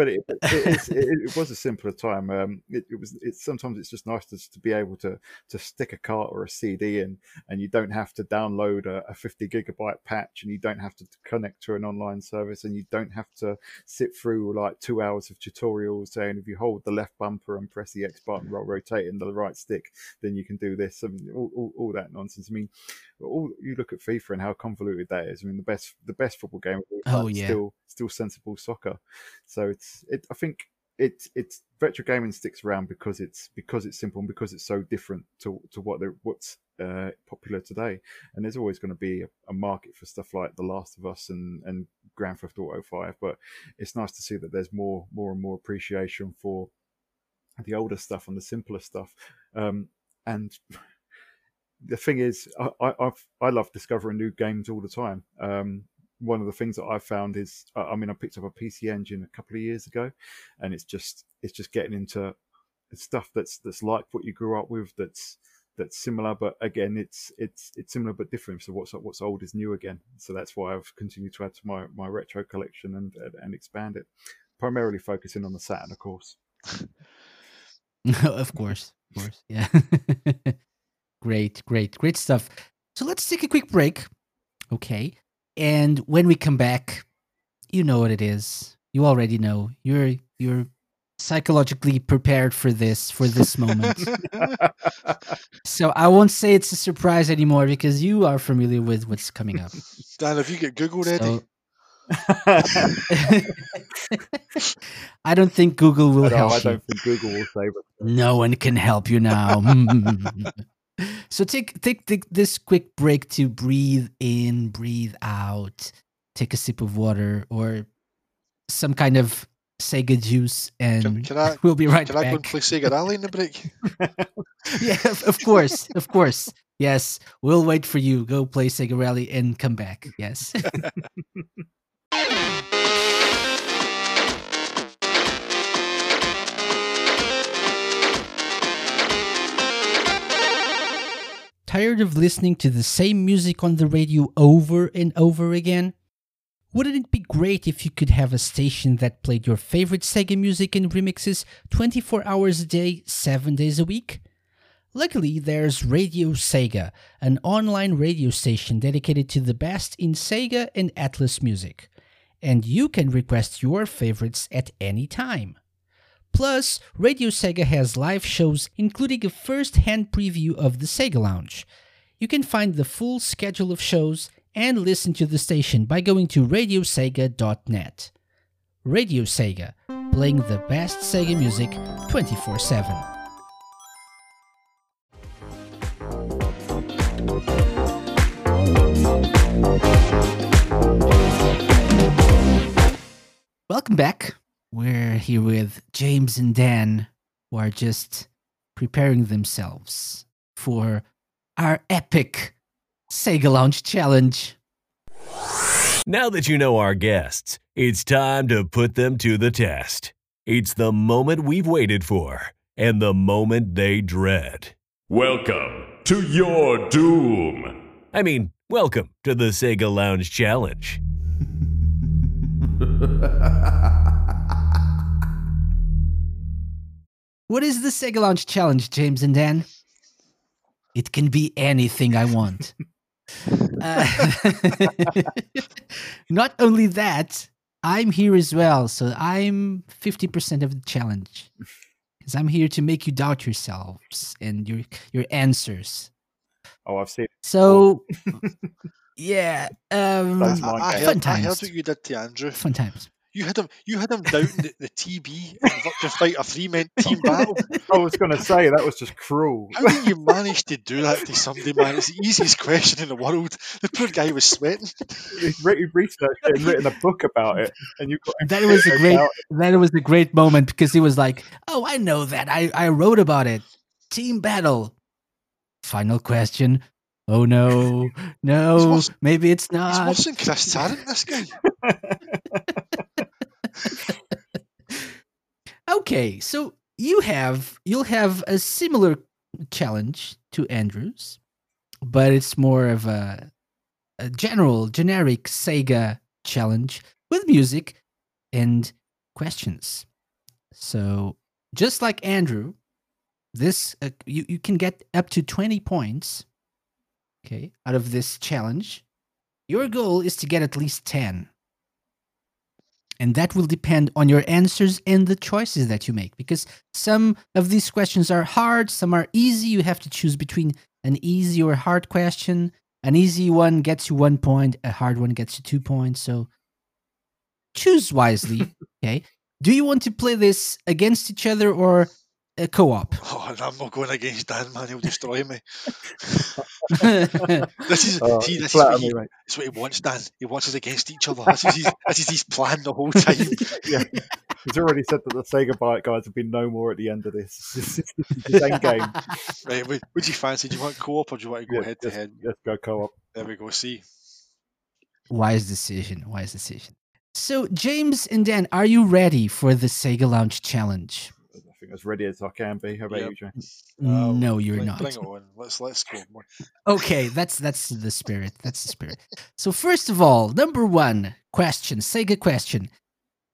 but it, it, it, it was a simpler time. Um, it, it was. It's sometimes it's just nice to, to be able to to stick a cart or a CD in, and you don't have to download a, a 50 gigabyte patch, and you don't have to connect to an online service, and you don't have to sit through like two hours of tutorials saying if you hold the left bumper and press the X button while rotating the right stick, then you can do this. and all, all, all that nonsense. I mean, all you look at FIFA and how convoluted that is. I mean, the best the best football game Oh, is yeah. still still sensible soccer. So it's it. I think it's it's retro gaming sticks around because it's because it's simple and because it's so different to to what they're, what's uh, popular today. And there's always going to be a, a market for stuff like The Last of Us and and Grand Theft Auto Five. But it's nice to see that there's more more and more appreciation for the older stuff and the simpler stuff. Um, and the thing is, I, I I love discovering new games all the time. Um, one of the things that I've found is, I I mean, I picked up a PC Engine a couple of years ago, and it's just it's just getting into stuff that's that's like what you grew up with. That's that's similar, but again, it's it's it's similar but different. So what's what's old is new again. So that's why I've continued to add to my my retro collection and and, and expand it. Primarily focusing on the Saturn, of course. of course, of course. Yeah. great, great, great stuff. So let's take a quick break. Okay. And when we come back, you know what it is. You already know. You're you're psychologically prepared for this for this moment. so I won't say it's a surprise anymore because you are familiar with what's coming up. Dan, if you got Google ready? So- I don't think Google will I, help I you. don't think Google will save it. No one can help you now. so take, take take this quick break to breathe in, breathe out, take a sip of water or some kind of Sega juice, and Can, can I we'll be right back. can I go and play Sega Rally in the break? yeah, of, of course, of course. Yes, we'll wait for you. Go play Sega Rally and come back. Yes. Tired of listening to the same music on the radio over and over again? Wouldn't it be great if you could have a station that played your favorite Sega music and remixes 24 hours a day, 7 days a week? Luckily, there's Radio Sega, an online radio station dedicated to the best in Sega and Atlus music. And you can request your favorites at any time. Plus, Radio Sega has live shows including a first hand preview of the Sega Lounge. You can find the full schedule of shows and listen to the station by going to radiosega.net. Radio Sega, playing the best Sega music 24 7. Welcome welcome back. We're here with James and Dan, who are just preparing themselves for our epic Sega Lounge challenge. Now that you know our guests, it's time to put them to the test. It's the moment we've waited for and the moment they dread. Welcome to your doom. I mean, welcome to the Sega Lounge Challenge. What is the Sega Lounge challenge, James and Dan? It can be anything I want. Uh, not only that, I'm here as well, so I'm 50% of the challenge. Because I'm here to make you doubt yourselves and your your answers. Oh, I've seen. So, yeah, um, That's I, I, fun heard, I heard times. what you did to Andrew. Fun times. You had him. You had him doubting the, the TB and to fight a three-man team battle. I was going to say that was just cruel. How did you manage to do that to somebody, man? It's the easiest question in the world. The poor guy was sweating. He's re- he's researched it and written a book about it, and you've got That was a great. That was a great moment because he was like, "Oh, I know that. I I wrote about it. Team battle. Final question. Oh no, no, worse- maybe it's He's not. worse than Chris Tarrant, this guy. Okay, so you have you'll have a similar challenge to Andrews, but it's more of a a general, generic Sega challenge with music and questions. So just like Andrew, this uh, you you can get up to twenty points. Okay, out of this challenge, your goal is to get at least ten and that will depend on your answers and the choices that you make because some of these questions are hard some are easy. You have to choose between an easy or hard question. An easy one gets you one point a hard one gets you two points. So choose wisely okay? Do you want to play this against each other or a co-op Oh, and I'm not going against Dan, man. He'll destroy me. This is Oh, see, this is what, he, mate. this what he wants, Dan. He wants us against each other. This is his, this is his plan the whole time. Yeah, he's already said that the Sega Byte guys have been no more at the end of this. This is the same game. Right, what, what you fancy? Do you want co-op or do you want to go Yeah, head to let's- head? Let's go co-op. There we go. See, wise decision wise decision so james and dan are you ready for the sega lounge challenge I as ready as I can be. How about Yep. you, James? Uh, no you're bring, not Bring on. Let's let's go. Okay, that's that's the spirit. That's the spirit. So first of all, number one question, Sega question.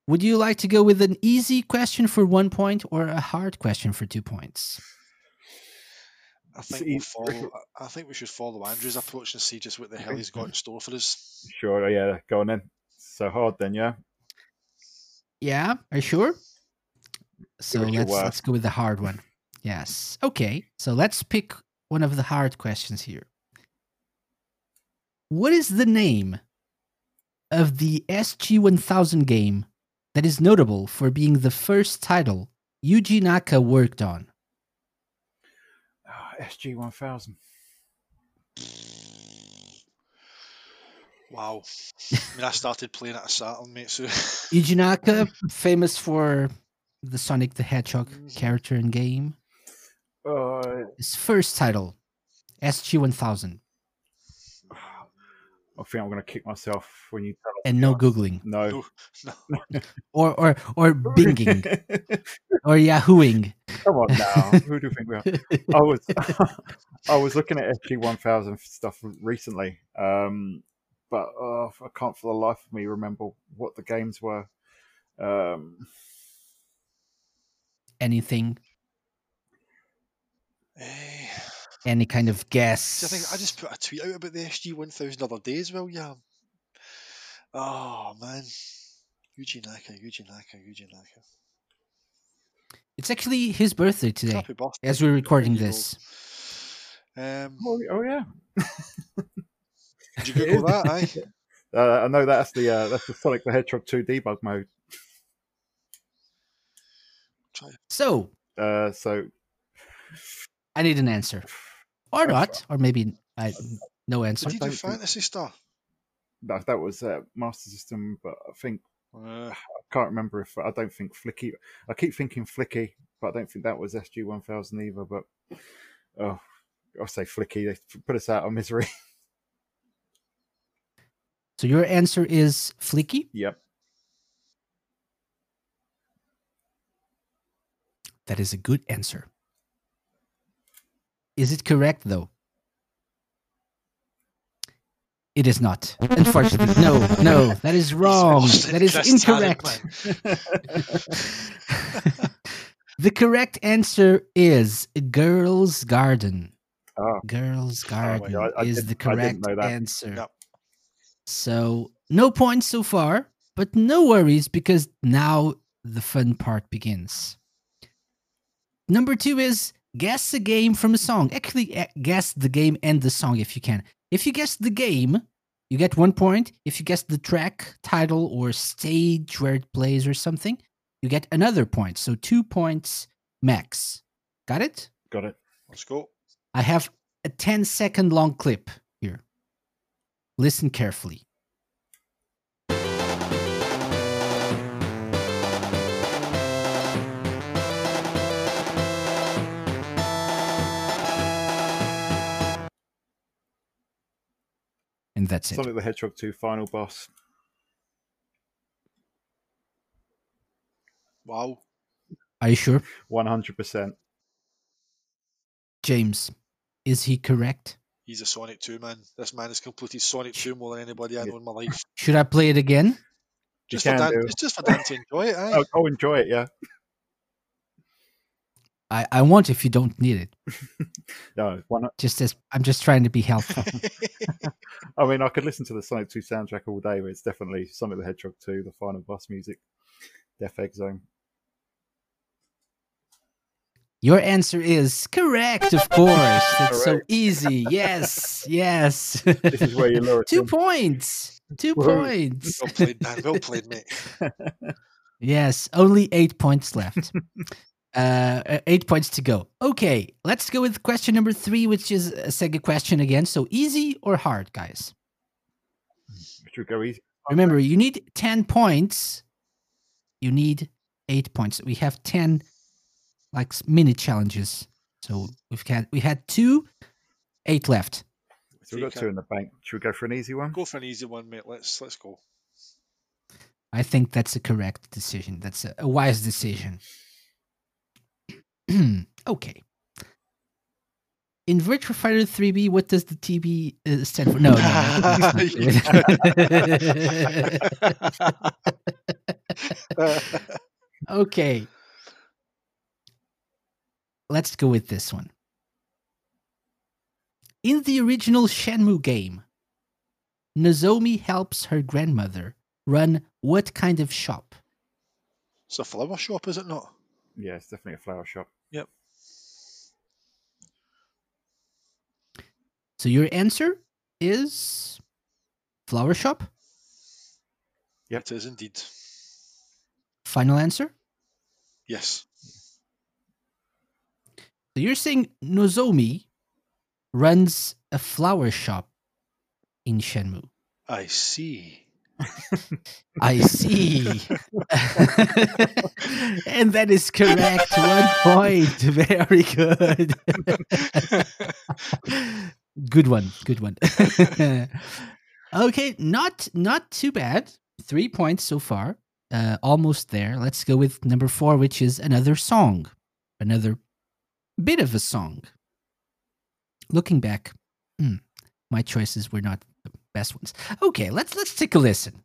Would you like to go with an easy question for one point or a hard question for two points? I think we'll follow. I I think we should follow Andrew's approach and see just what the hell he's got in store for us. Sure. Yeah. Go on then. So hard then. Yeah. Yeah, are you sure? So let's let's go with the hard one. Yes. Okay. So let's pick one of the hard questions here. What is the name of the SG1000 game that is notable for being the first title Yuji Naka worked on? Ah, SG one thousand. Wow. I mean, I started playing at a Saturn, mate. So Yuji Naka, famous for the Sonic the Hedgehog character and game. Uh, His first title, SG1000. I think I'm going to kick myself when you tell us. And the no answer. Googling. No. no. Or or or binging. or yahooing. Come on now. Who do you think we are? I was I was looking at SG one thousand stuff recently, um, but uh, I can't for the life of me remember what the games were. Um, Anything, Eh, any kind of guess. I think I just put a tweet out about the SG one thousand other day as well. Yeah. Oh man. Yuji Naka, Yuji Naka, Yuji Naka. It's actually his birthday today, Happy birthday. as we're recording There you go. this. Um, oh, oh yeah, did you Google that? Aye. uh, I know that's the uh, that's the Sonic the Hedgehog two debug mode. Try. So Uh, so I need an answer, or not, or maybe I, no answer. Did you do don't Phantasy Star? that that was uh, Master System, but I think Uh, can't remember if I don't think Flicky. I keep thinking Flicky, but I don't think that was SG one thousand either. But oh, I'll say Flicky. They put us out of misery. So your answer is Flicky? yep. That is a good answer. Is it correct though? It is not. Unfortunately, no, no, that is wrong. That is incorrect. the correct answer is Girls Garden. Ah, Girls Garden I- I is didn't- the correct answer. Yep. So, no points so far, but no worries because now the fun part begins. Number two is guess a game from a song. Actually, eh, guess the game and the song if you can. If you guess the game, you get one point. If you guess the track, title, or stage where it plays or something, you get another point. So, two points max. Got it? got it. Let's go. I have a 10 second long clip here. Listen carefully. And that's it. Sonic the Hedgehog two final boss. Wow. Are you sure? One hundred percent. James, is he correct? He's a Sonic 2 man. This man has completed Sonic 2 more than anybody I know in my life. Should I play it again? Just You for, can Dan, it's just for Dan to enjoy it, aye. Oh, enjoy it, yeah. I, I won't if you don't need it. No, why not? Just as I'm just trying to be helpful. I mean, I could listen to the Sonic Two soundtrack all day, but it's definitely Sonic the Hedgehog two, the final boss music, Death Egg Zone. Your answer is correct, of course. That's so easy. Yes, yes. This is where you lure us Two in. points. Two Woohoo. points. well played, Dan. Well played, mate. Yes, only eight points left. Uh, uh, eight points to go. Okay, let's go with question number three, which is a Sega question again. So easy or hard, guys? Should we go easy? Remember, you need 10 points. You need eight points. We have 10 like mini challenges. So we've had we had two, eight left. So we've got two in the bank. Should we go for an easy one? Go for an easy one, mate. Let's let's go. I think that's a correct decision. That's a, a wise decision. okay. In Virtua Fighter 3tb, what does the TB uh, stand for? No, no, that's not okay. Let's go with this one. In the original Shenmue game, Nozomi helps her grandmother run what kind of shop? it's a flower shop, is it not? Yeah, it's definitely a flower shop. Yep. So your answer is flower shop? Yep. It is indeed. Final answer? Yes. So you're saying Nozomi runs a flower shop in Shenmue. I see. I see. and that is correct. One point. Very good. good one. Good one. okay, not not too bad. Three points so far. Uh, almost there. Let's go with number four, which is another song. Another bit of a song. Looking back, hmm, my choices were not best ones. Okay, let's let's take a listen.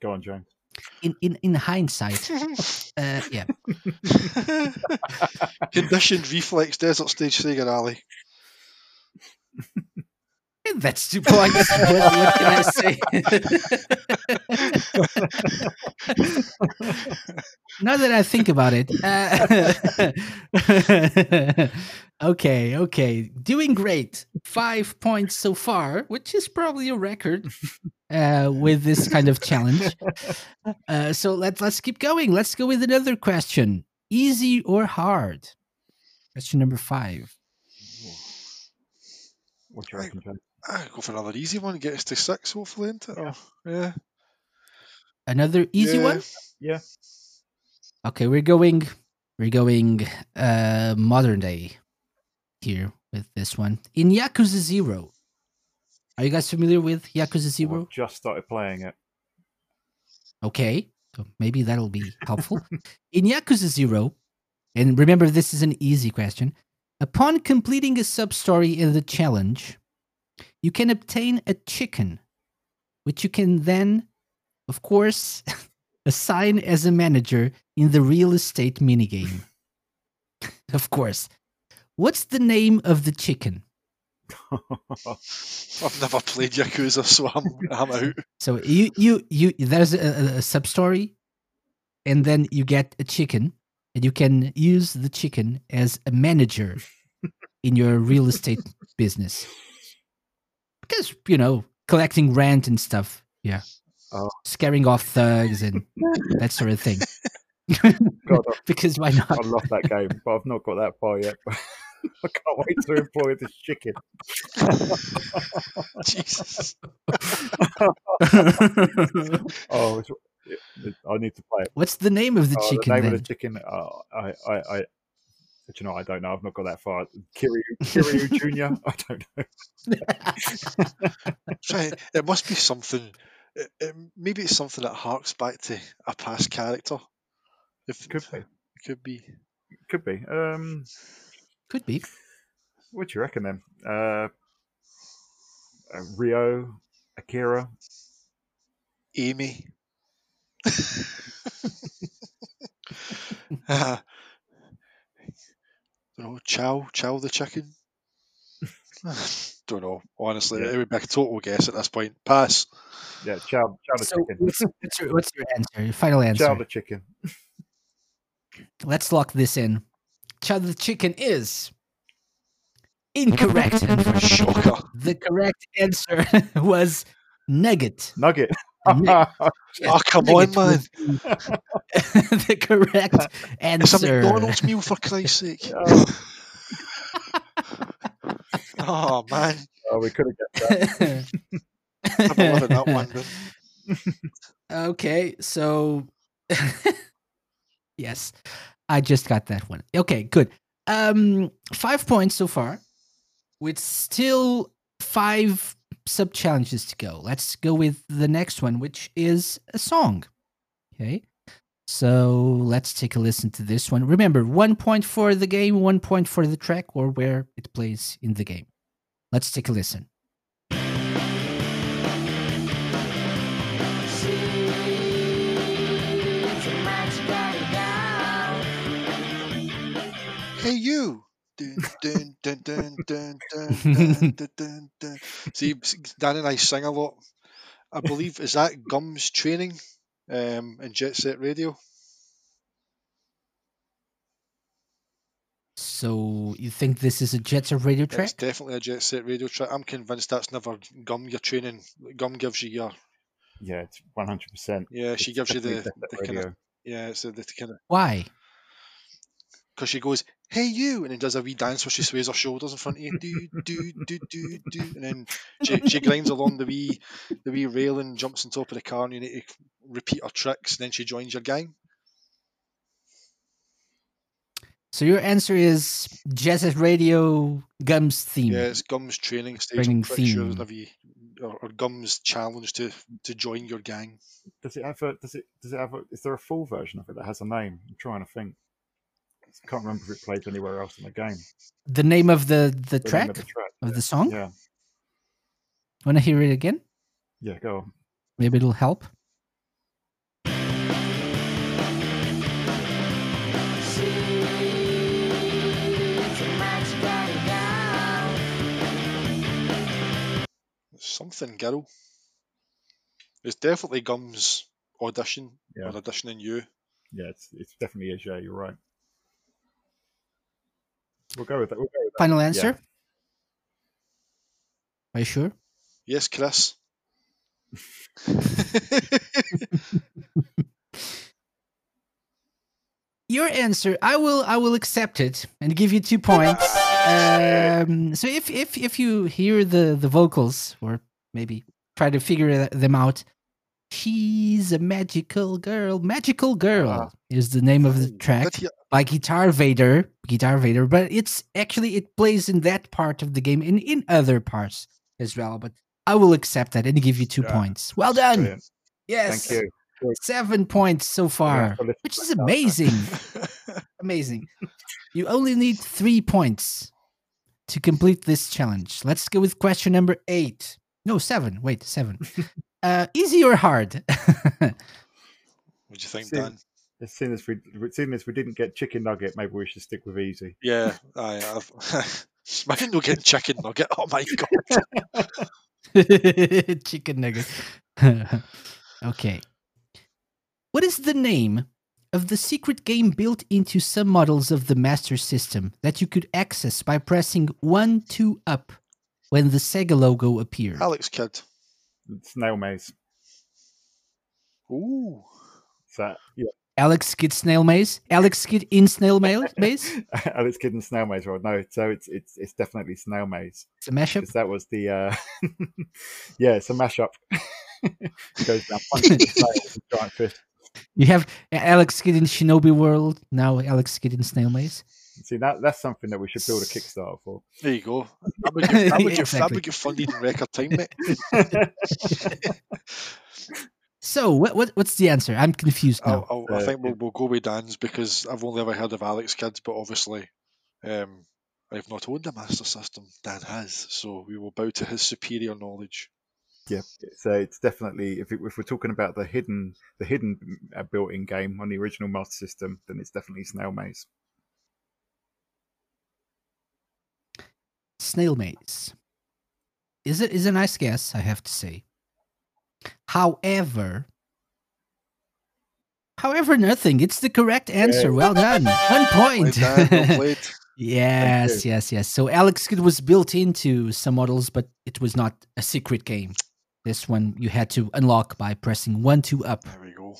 Go on, James. In in in hindsight, uh, yeah, Conditioned reflex desert stage Sega Rally. that's two points. what, what can I say? now that I think about it, uh, okay, okay, doing great. Five points so far, which is probably a record uh, with this kind of challenge. Uh, so let's let's keep going. Let's go with another question: easy or hard? Question number five. What do you Right. reckon, Joe? Ah, go for another easy one. Get us to six, hopefully, isn't it? Or- yeah. Another easy Yeah. one. Yeah. Okay, we're going. We're going uh modern day here with this one in Yakuza Zero. Are you guys familiar with Yakuza Zero? I've just started playing it. Okay, so maybe that'll be helpful. In Yakuza Zero, and remember this is an easy question, upon completing a sub story in the challenge, you can obtain a chicken, which you can then, of course, assign as a manager in the real estate minigame. of course. What's the name of the chicken? I've never played Yakuza, so I'm, I'm out. So you you you there's a, a, a sub story, and then you get a chicken, and you can use the chicken as a manager in your real estate business. Because you know collecting rent and stuff, yeah, Oh. scaring off thugs and that sort of thing. God, because why not? I love that game, but I've not got that far yet. I can't wait to employ this chicken. Jesus. Oh, I need to play it. What's the name of the Oh, chicken the name then? of the chicken. Uh, I, I, I, do you know, I don't know. I've not got that far. Kiryu, Kiryu Junior. I don't know. Try- it must be something. It, it, maybe it's something that harks back to a past character. If Could be. It could be. Could be. Um, Could be. what do you reckon then? Uh, uh, Rio, Akira. Amy. uh, don't know, Chow, Chow the chicken. don't know, honestly. Yeah. It would be a total guess at this point. Pass. Yeah, Chow, Chow the So chicken. what's, what's, your, what's your answer? Your final answer? Chow the chicken. Let's lock this in. Chow the chicken is incorrect. unfortunately. Shocker. the correct answer was nugget. Nugget. Nugget. Oh, come on, man. was the, the correct It's a answer. McDonald's meal, for Christ's sake. oh, Oh, man. oh, we could have got that. Have a live that one, then. okay, so yes, I just got that one. Okay, good. Um, five points so far, with still five sub challenges to go. Let's go with the next one, which is a song. Okay, so let's take a listen to this one. Remember, one point for the game, one point for the track or where it plays in the game. Let's take a listen. Hey, you. See, Dan and I sing a lot. I believe is that Gums Training um, in Jet Set Radio. So you think this is a Jet Set radio track? It's definitely a Jet Set radio track. I'm convinced that's never Gum. Your training, Gum gives you your. Yeah, it's 100. percent Yeah, she gives you the, the kind of. Yeah, so the kind of. Why? Because she goes, hey, you, and then does a wee dance where she sways her shoulders in front of you, do, do, do, do, do, and then she, she grinds along the wee, the wee railing, jumps on top of the car, and you need to repeat her tricks, and then she joins your gang. So your answer is Jet Set Radio Gums theme. Yeah, it's Gum's training stage. Training I'm sure theme. there's or, or Gum's challenge to to join your gang. Does it have a? Does it? Does it have a? Is there a full version of it that has a name? I'm trying to think. I can't remember if it plays anywhere else in the game. The name of the the The name track of the track. of the song. Yeah, Want to hear it again? yeah. Go on. Maybe it'll help. Something girl. It's definitely Gum's audition Yeah. or auditioning you. Yeah, it's it's definitely is. Yeah, you're right. We'll go with that. We'll go with that. Final answer. Are you sure? Yes, Chris. your answer, I will I will accept it and give you two points. Um, so if if if you hear the the vocals or maybe try to figure them out, she's a magical girl. Magical girl Ah. Is the name of the track you- by Guitar Vader. Guitar Vader, but it's actually it plays in that part of the game and in other parts as well. But I will accept that and give you two Yeah. points. Well done. Brilliant. Yes. Thank you. Seven points so far, have which is amazing. amazing. You only need three points to complete this challenge. Let's go with question number eight. No, seven. Wait, seven. uh, easy or hard? What do you think, Dan? As soon as we, seeing as we didn't get chicken nugget, maybe we should stick with easy. Yeah, I, I've. Imagine not getting chicken nugget. Oh my god! Chicken nugget. okay. What is the name of the secret game built into some models of the Master System that you could access by pressing 1 2 up when the Sega logo appeared? Alex Kidd. Snail maze. Ooh. So yeah, Alex Kidd Snail Maze? Alex Kidd in Snail Ma- Maze? Alex Kidd in Snail Maze. Well, no, so it's it's it's definitely Snail Maze It's a mashup. that was the uh yeah, it's a mashup. Goes down punching the snail with a giant fist. You have Alex Kidd in Shinobi World, now Alex Kidd in Snail Maze. See that that's something that we should build a Kickstarter for. There you go. That would get, that would get, that would get funded in record time, mate. So, what, what what's the answer? I'm confused now. I'll, I'll, I Uh, think we'll, we'll go with Dan's because I've only ever heard of Alex Kids, but obviously um, I've not owned a Master System. Dan has, so we will bow to his superior knowledge. Yeah, so it's definitely if, it, if we're talking about the hidden the hidden uh, built-in game on the original Master System, then it's definitely Snail Maze. Snail Maze. Is it is a nice guess, I have to say. However, however, nothing. It's the correct answer. Yeah. Well done. One point. Done, yes, yes, yes. So Alex Kidd was built into some models, but it was not a secret game. This one you had to unlock by pressing one two up, There we go.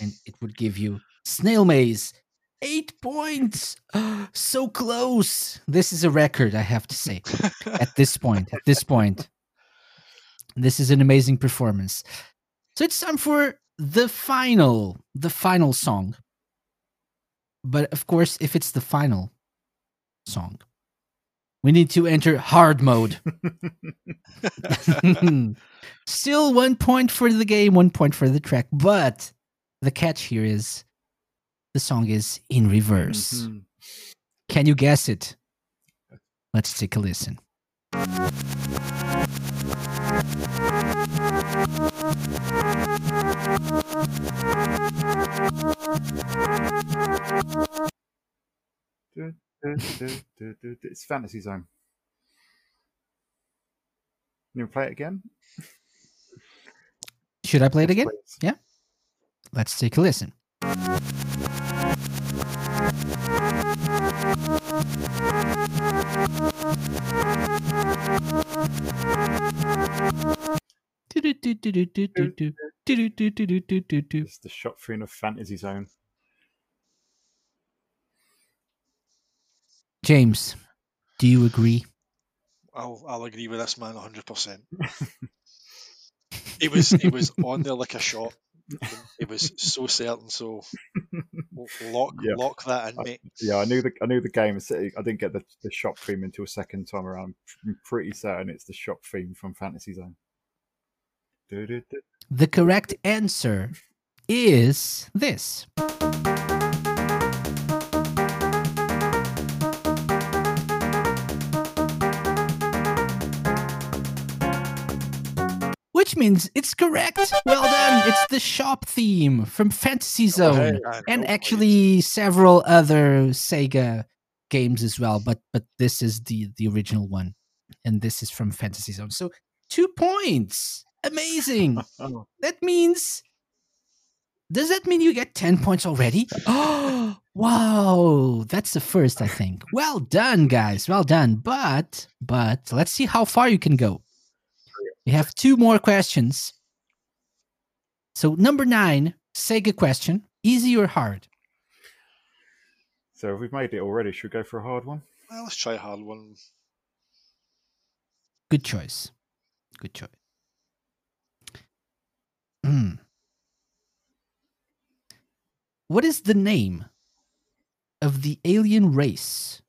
and it would give you Snail Maze. Eight points. so close. This is a record, I have to say. at this point. At this point. This is an amazing performance. So it's time for the final, the final song. But of course, if it's the final song, we need to enter hard mode. Still one point for the game, one point for the track. But the catch here is the song is in reverse. Mhm. Can you guess it? Let's take a listen. It's Fantasy Zone. You play it again? Should I play it again? please. Yeah. Let's take a listen. It's the shop theme of Fantasy Zone. James, do you agree? I'll, I'll agree with this man 100%. He was he was on there like a shot. He was so certain. So lock Yeah. lock that in, mate. Yeah, I knew the I knew the game. I didn't get the, the shop theme until second time around. I'm pretty certain it's the shop theme from Fantasy Zone. The correct answer is this. Which means it's correct. Well done. It's the shop theme from Fantasy Zone. Hey, and actually several other Sega games as well, but but this is the the original one, and this is from Fantasy Zone. So two points, amazing. Oh, that means, does that mean you get ten points already? Oh, wow, that's the first, I think. Well done, guys. Well done. But but let's see how far you can go. We have two more questions. So number nine, Sega question: easy or hard? So we've made it already, should we go for a hard one? Well, let's try a hard one. Good choice. Good choice. Hmm. What is the name of the alien race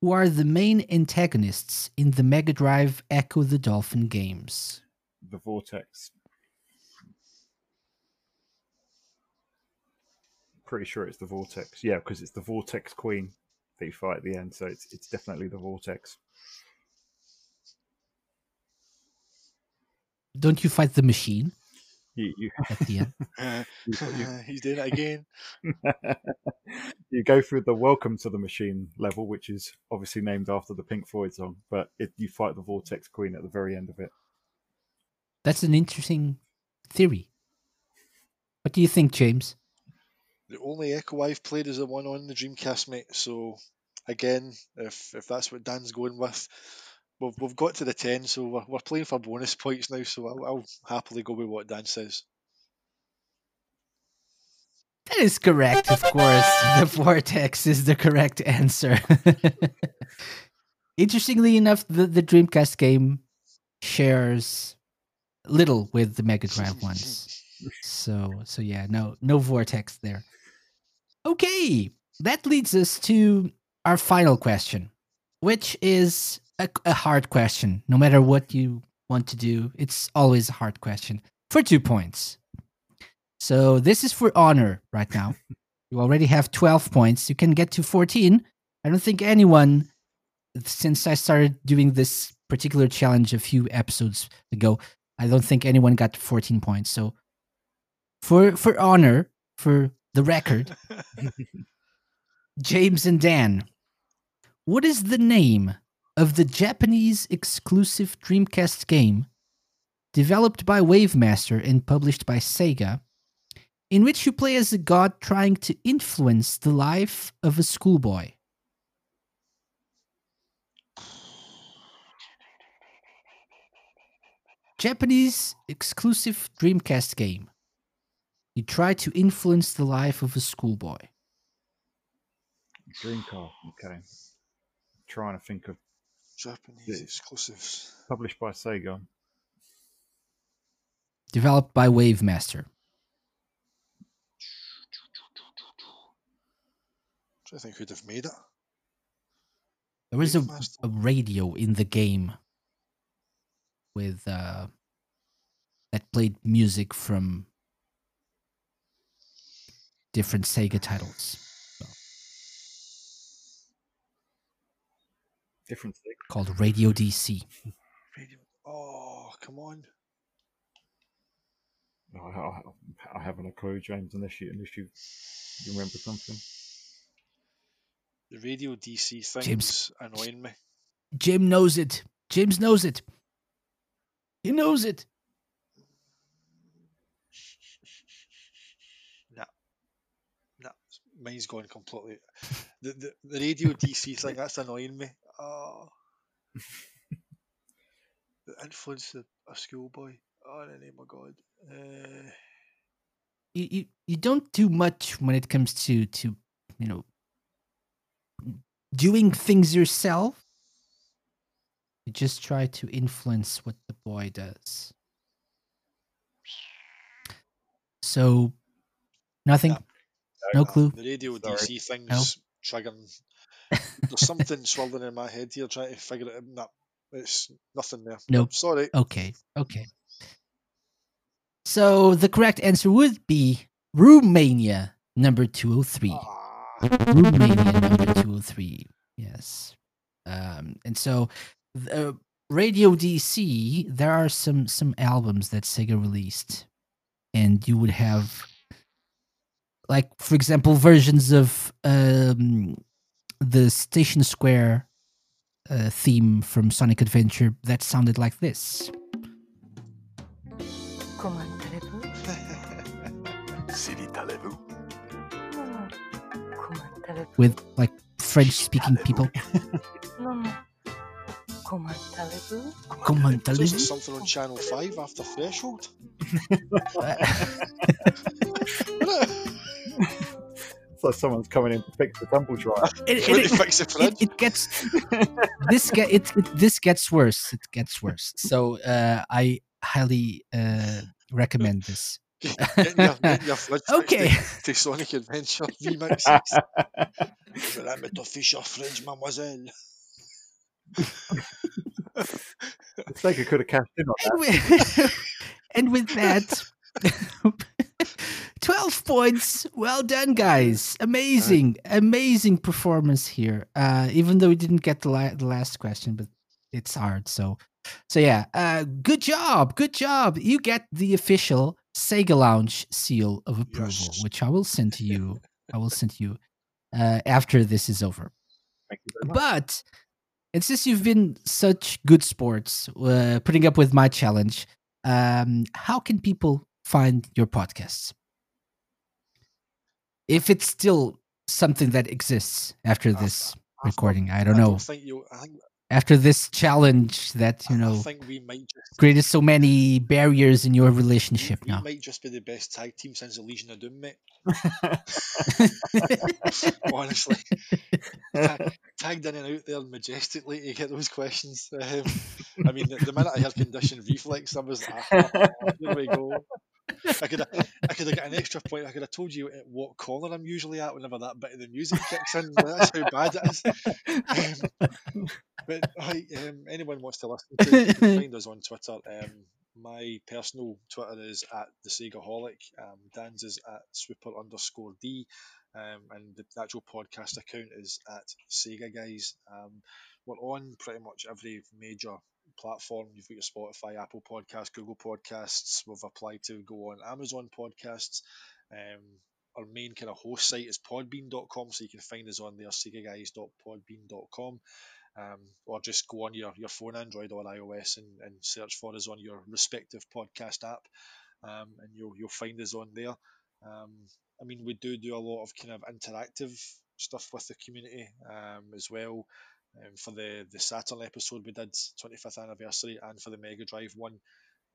who are the main antagonists in the Mega Drive Echo the Dolphin games? The Vortex. Pretty sure it's the Vortex. Yeah, because it's the Vortex Queen that you fight at the end, so it's it's definitely the Vortex. Don't you fight the machine You you, at the end? He's doing it again. you go through the Welcome to the Machine level, which is obviously named after the Pink Floyd song, but it, you fight the Vortex Queen at the very end of it. That's an interesting theory. What do you think, James? The only Ecco I've played is the one on the Dreamcast, mate. So again, if if that's what Dan's going with, we've, we've got to the ten, so we're, we're playing for bonus points now. So I'll, I'll happily go with what Dan says. That is correct, of course. The vortex is the correct answer. Interestingly enough, the, the Dreamcast game shares little with the Mega Drive ones. So so yeah, no no vortex there. Okay, that leads us to our final question, which is a, a hard question. No matter what you want to do, it's always a hard question for two points. So this is for honor right now. you already have 12 points. You can get to 14. I don't think anyone, since I started doing this particular challenge a few episodes ago, I don't think anyone got 14 points. So for for honor, for the record, James and Dan, what is the name of the Japanese exclusive Dreamcast game developed by Wavemaster and published by Sega, in which you play as a god trying to influence the life of a schoolboy? Japanese exclusive Dreamcast game. You try to influence the life of a schoolboy. Dreamcast. Okay. trying to think of Japanese Yeah. exclusives. published by Sega. Developed by Wavemaster. trying to think who'd have made it. There is a, a radio in the game with uh, that played music from different Sega titles Different Sega. called Radio DC. Radio. Oh, come on. No, I, I, I haven't a clue, James, unless you unless you, you remember something. The radio DC things James. annoying me. Jim knows it. James knows it. He knows it. Nah. Nah. Mine's gone completely. The, the, the radio DC thing, that's annoying me. Oh. the influence of a schoolboy. Oh, in the name of God. Uh, You, you you don't do much when it comes to to you know doing things yourself. You just try to influence what the boy does. So nothing. Nah. No nah, clue. The radio Sorry. DC things triggering. There's something swirling in my head here trying to figure it out. Nah, it's nothing there. Nope. Sorry. Okay. Okay. So the correct answer would be Roommania number two hundred three. Ah, Roommania number 203. Yes. Um, and so the Radio DC, there are some some albums that Sega released. And you would have like for example versions of um the Station Square uh, theme from Sonic Adventure that sounded like this. Comment allez-vous Siritalez-vous? Non, non. Comment allez-vous with like French speaking people. Non, non. Comment allez-vous Comment allez-vous? something on Channel 5 after Threshold. It's someone's coming in to fix the tumble dryer. It, it- When they it- fix the it, fridge. it gets this get it, it this gets worse. It gets worse. So uh, I highly uh, recommend this. getting your, getting your fridge fixed Okay. to, to Sonic Adventure remixes. Let me to fish your fridge, mademoiselle. Sega could have cashed in on that. and with, and with that 12 points well done guys amazing amazing performance here uh even though we didn't get the, la- the last question but it's hard so so yeah uh good job good job you get the official sega lounge seal of approval Yes. which i will send to you i will send to you uh after this is over Thank you very much. but and since you've been such good sports, uh, putting up with my challenge, um, how can people find your podcasts? If it's still something that exists after this I- recording, I I don't know. think you. I think, After this challenge that you I- I know think we might just. created so many barriers in your we- relationship we now. might just be the best tag team since the Legion of Doom, mate. Honestly, Ta- tagged in and out there majestically to get those questions. Um, I mean, the, the minute I heard condition reflex, I was like, "Ah, here we go. I could have, I could have got an extra point. I could have told you at what corner I'm usually at whenever that bit of the music kicks in. That's how bad it is. Um, but hi, um, anyone wants to listen to you can find us on Twitter. Um, my personal Twitter is at the Segaholic. Um, Dan's is at Swooper underscore D. Um, and the actual podcast account is at Sega Guys. Um, we're on pretty much every major platform. You've got your Spotify, Apple Podcasts, Google Podcasts. We've applied to go on Amazon Podcasts. Um, our main kind of host site is podbean.com, so you can find us on there, segaguys.podbean.com. Um, or just go on your, your phone, Android or iOS, and, and search for us on your respective podcast app, um, and you'll you'll find us on there. Um, I mean, we do do a lot of kind of interactive stuff with the community um, as well. Um, for the the Saturn episode we did 25th anniversary, and for the Mega Drive one,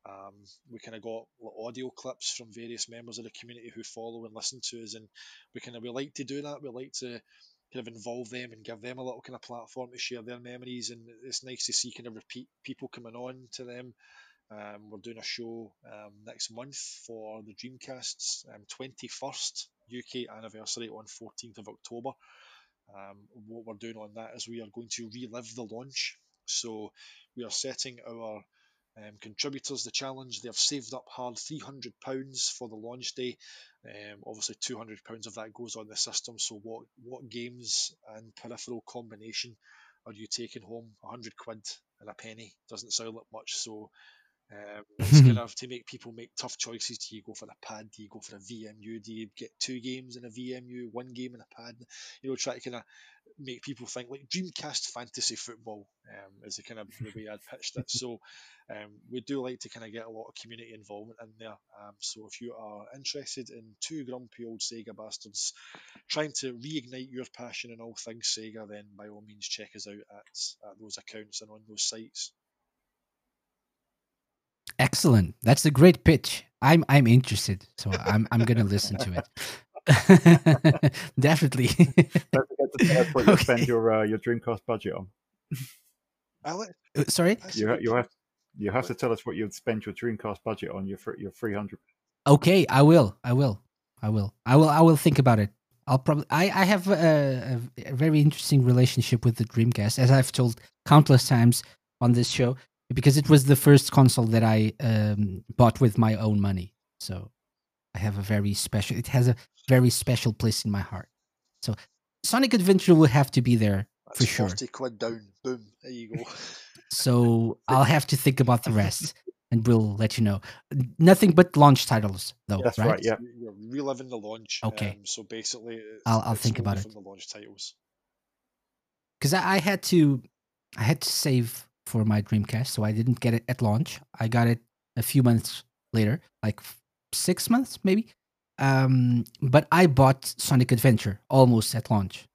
um, we kind of got audio clips from various members of the community who follow and listen to us, and we kind of we like to do that. We like to kind of involve them and give them a little kind of platform to share their memories, and it's nice to see kind of repeat people coming on to them. Um, we're doing a show um, next month for the Dreamcast's um, 21st UK anniversary on 14th of October. Um, what we're doing on that is we are going to relive the launch. So we are setting our um, contributors the challenge. They have saved up hard £300 for the launch day. Um, obviously, £200 of that goes on the system. So what, what games and peripheral combination are you taking home? 100 quid and a penny doesn't sound like much. So um, it's kind of to make people make tough choices. Do you go for a pad? Do you go for a VMU? Do you get two games in a VMU, one game in a pad? You know, try to kind of make people think like Dreamcast fantasy football um, is the kind of the way I'd pitched it. So um, we do like to kind of get a lot of community involvement in there. Um, so if you are interested in two grumpy old Sega bastards trying to reignite your passion in all things Sega, then by all means check us out at, at those accounts and on those sites. Excellent. That's a great pitch. I'm I'm interested, so I'm I'm gonna listen to it. Definitely. Don't forget to tell us what you Okay. spend your uh, your Dreamcast budget on. Alex, Uh, Sorry. You ha- you have you have to tell us what you'd spend your Dreamcast budget on. Your your three hundred. Okay, I will. I will. I will. I will. I will think about it. I'll probably. I. I have a, a, a very interesting relationship with the Dreamcast, as I've told countless times on this show, because it was the first console that I um, bought with my own money. So I have a very special. It has a very special place in my heart. So Sonic Adventure will have to be there That's for sure. 40 quid down. Boom. There you go. So I'll have to think about the rest, and we'll let you know. Nothing but launch titles, though. That's right. right. Yeah. You- You're reliving the launch. Okay. Um, so basically, it's, I'll- I'll think about it. the launch titles. because I, I had to I had to save for my Dreamcast, so I didn't get it at launch. I got it a few months later, like six months maybe. Um, but I bought Sonic Adventure almost at launch,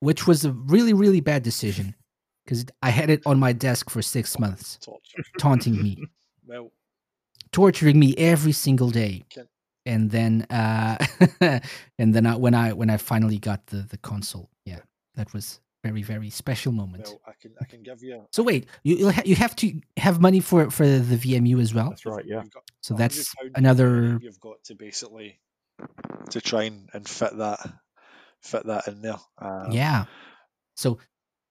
which was a really really bad decision because I had it on my desk for six months, Torture. taunting me, Well, torturing me every single day. can and then uh, and then I, when I when I finally got the the console, yeah, that was very very special moment. Well, I can I can give you. So wait, you you'll ha- you have to have money for for the VMU as well. That's right. Yeah. So that's another. You've got to basically to try and, and fit that fit that in there. Um, Yeah. So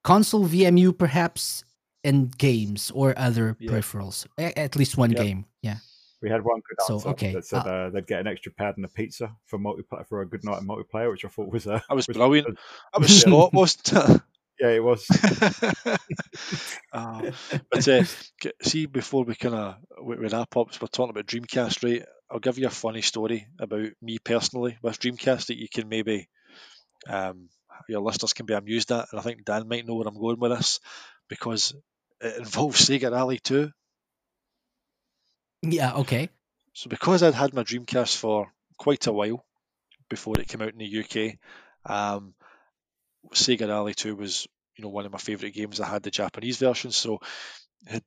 console VMU perhaps and games or other Yeah. peripherals. A- at least one Yep. game. Yeah. We had one good So, answer okay, that said uh, uh, they'd get an extra pad and a pizza for multiplayer for a good night of multiplayer, which I thought was uh, That was was- brilliant. That was Scott, wasn't it? Yeah, it was. Uh, but uh, see, before we kind of we, we wrap up, we're talking about Dreamcast, right? I'll give you a funny story about me personally with Dreamcast that you can maybe um, your listeners can be amused at, and I think Dan might know where I'm going with this because it involves Sega Rally 2. Yeah. Okay. So because I'd had my Dreamcast for quite a while before it came out in the UK, um, Sega Rally 2 was you know one of my favourite games. I had the Japanese version, so had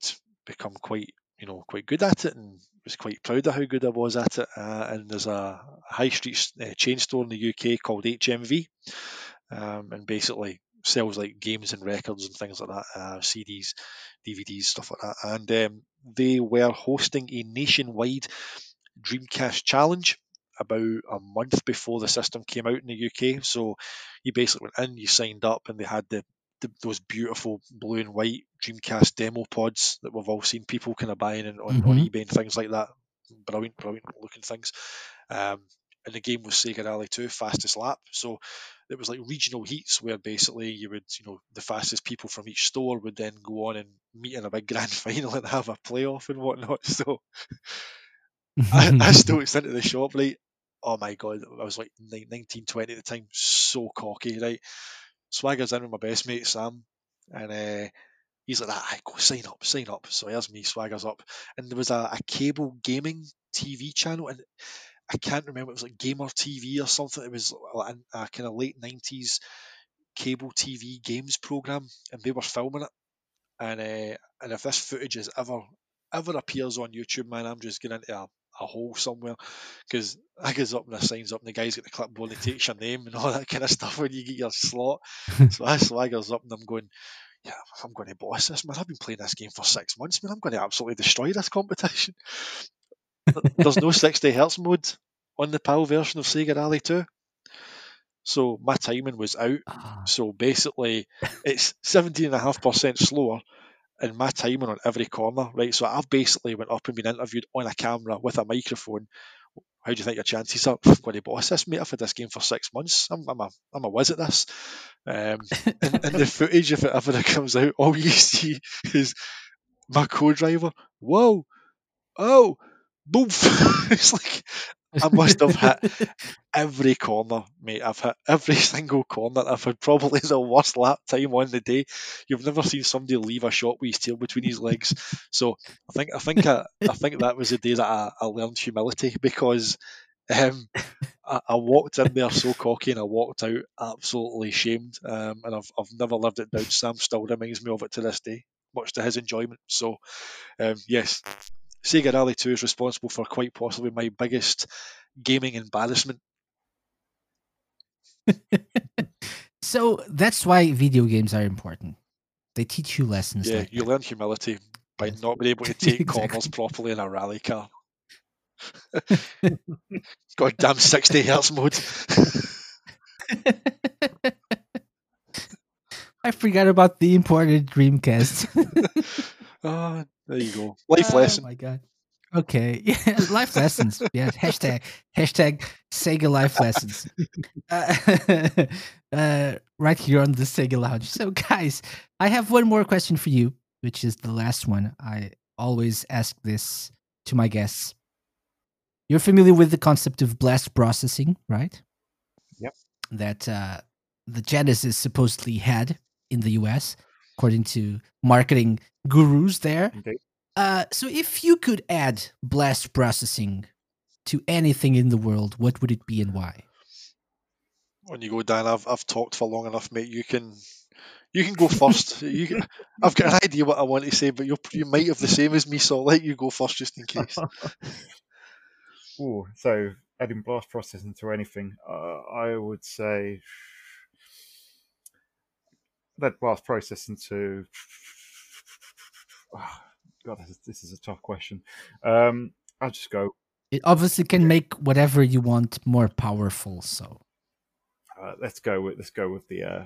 become quite you know quite good at it and was quite proud of how good I was at it. Uh, and there's a high street uh, chain store in the UK called HMV, um, and basically sells like games and records and things like that, uh, CDs, DVDs, stuff like that. And um, they were hosting a nationwide Dreamcast challenge about a month before the system came out in the UK. So you basically went in, you signed up, and they had the, the those beautiful blue and white Dreamcast demo pods that we've all seen people kind of buying and on, on Mhm. eBay and things like that. Brilliant, brilliant looking things. Um, and the game was Sega Rally 2 fastest lap. So it was like regional heats where basically you would, you know, the fastest people from each store would then go on and meet in a big grand final and have a playoff and whatnot. So I, I stalked into the shop, right? Oh my god, I was like ni- 19, 20 at the time, so cocky, right? Swaggers in with my best mate Sam, and uh, he's like, "Ah, go sign up, sign up." So here's me, Swaggers up, and there was a, a cable gaming TV channel, and I can't remember it was like Gamer TV or something. It was a, a kind of late nineties cable TV games program, and they were filming it. And uh, and if this footage is ever ever appears on YouTube, man, I'm just getting into a, a hole somewhere because I goes up and I signs up, and the guy's got the clipboard, and he takes your name and all that kind of stuff when you get your slot. so I swaggers up, and I'm going. Yeah, I'm going to boss this, man. I've been playing this game for six months, man. I'm going to absolutely destroy this competition. There's no 60 hertz mode on the PAL version of Sega Rally 2. So my timing was out. Ah, So basically, it's 17.5% slower, and my timing on every corner, right? So I've basically went up and been interviewed on a camera with a microphone. How do you think your chances are? I'm going to boss this, mate. I've had this game for six months. I'm, I'm a I'm a whiz at this. Um, and, and the footage, if it ever comes out, all you see is my co-driver. Whoa, oh, boof! it's like I must have hit every corner, mate. I've hit every single corner. I've had probably the worst lap time on the day. You've never seen somebody leave a shot with his tail between his legs. So I think I think I, I think that was the day that I, I learned humility because um, I, I walked in there so cocky and I walked out absolutely shamed. Um, and I've I've never lived it down. Sam still reminds me of it to this day, much to his enjoyment. So um, yes, Sega Rally 2 is responsible for quite possibly my biggest gaming embarrassment. so that's why video games are important. They teach you lessons. Yeah, like you that. learn humility by Yes. not being able to take Exactly. corners properly in a rally car. Goddamn 60 hertz mode. I forgot about the imported Dreamcast. Ah, there you go. Life lessons. Oh lesson. my god. Okay. Yeah, life lessons. Yes. Hashtag hashtag Sega life lessons. Uh, uh, right here on the Sega Lounge. So guys, I have one more question for you, which is the last one. I always ask this to my guests. You're familiar with the concept of blast processing, right? Yep. That uh, the Genesis supposedly had in the US, according to marketing gurus there. Indeed. Uh, so if you could add blast processing to anything in the world, what would it be and why? When you go, Dan. I've, I've talked for long enough, mate. You can you can go first. you can, I've got an idea what I want to say, but you you might have the same as me, so I'll let you go first just in case. Ooh, so adding blast processing to anything, uh, I would say that blast processing to. Oh, God, this is, this is a tough question. Um, I'll just go. It obviously can make whatever you want more powerful. So Uh, let's go with let's go with the uh,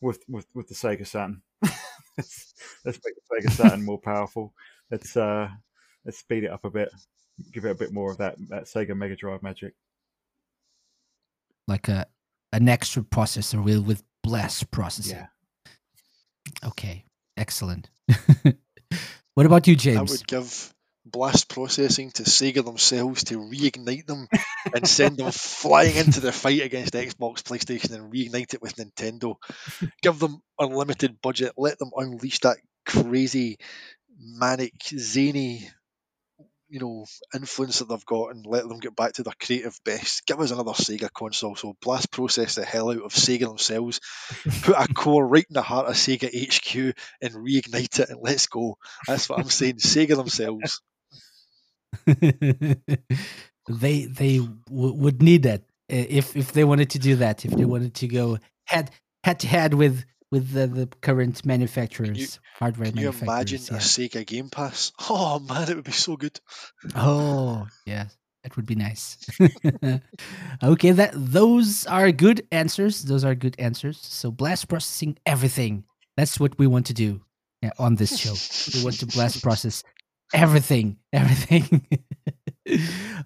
with with with the Sega Saturn. let's, let's make the Sega Saturn more powerful. Let's uh, let's speed it up a bit. Give it a bit more of that that Sega Mega Drive magic. like a an extra processor with with blast processing. Yeah. Okay, excellent. what about you, James? I would give blast processing to Sega themselves to reignite them and send them flying into the fight against Xbox, PlayStation, and reignite it with Nintendo. Give them unlimited budget. Let them unleash that crazy, manic, zany, you know, influence that they've got, and let them get back to their creative best. Give us another Sega console. So blast process the hell out of Sega themselves. Put a core right in the heart of Sega HQ and reignite it, and let's go. That's what I'm saying. Sega themselves. they they w- would need that uh, if if they wanted to do that. If they wanted to go head head to head with with the, the current manufacturers, hardware manufacturers. Can you imagine manufacturers. a Sega Game Pass? Oh man, it would be so good. Oh yeah, that would be nice. okay, that those are good answers. Those are good answers. So blast processing everything. That's what we want to do yeah, on this show. we want to blast process everything everything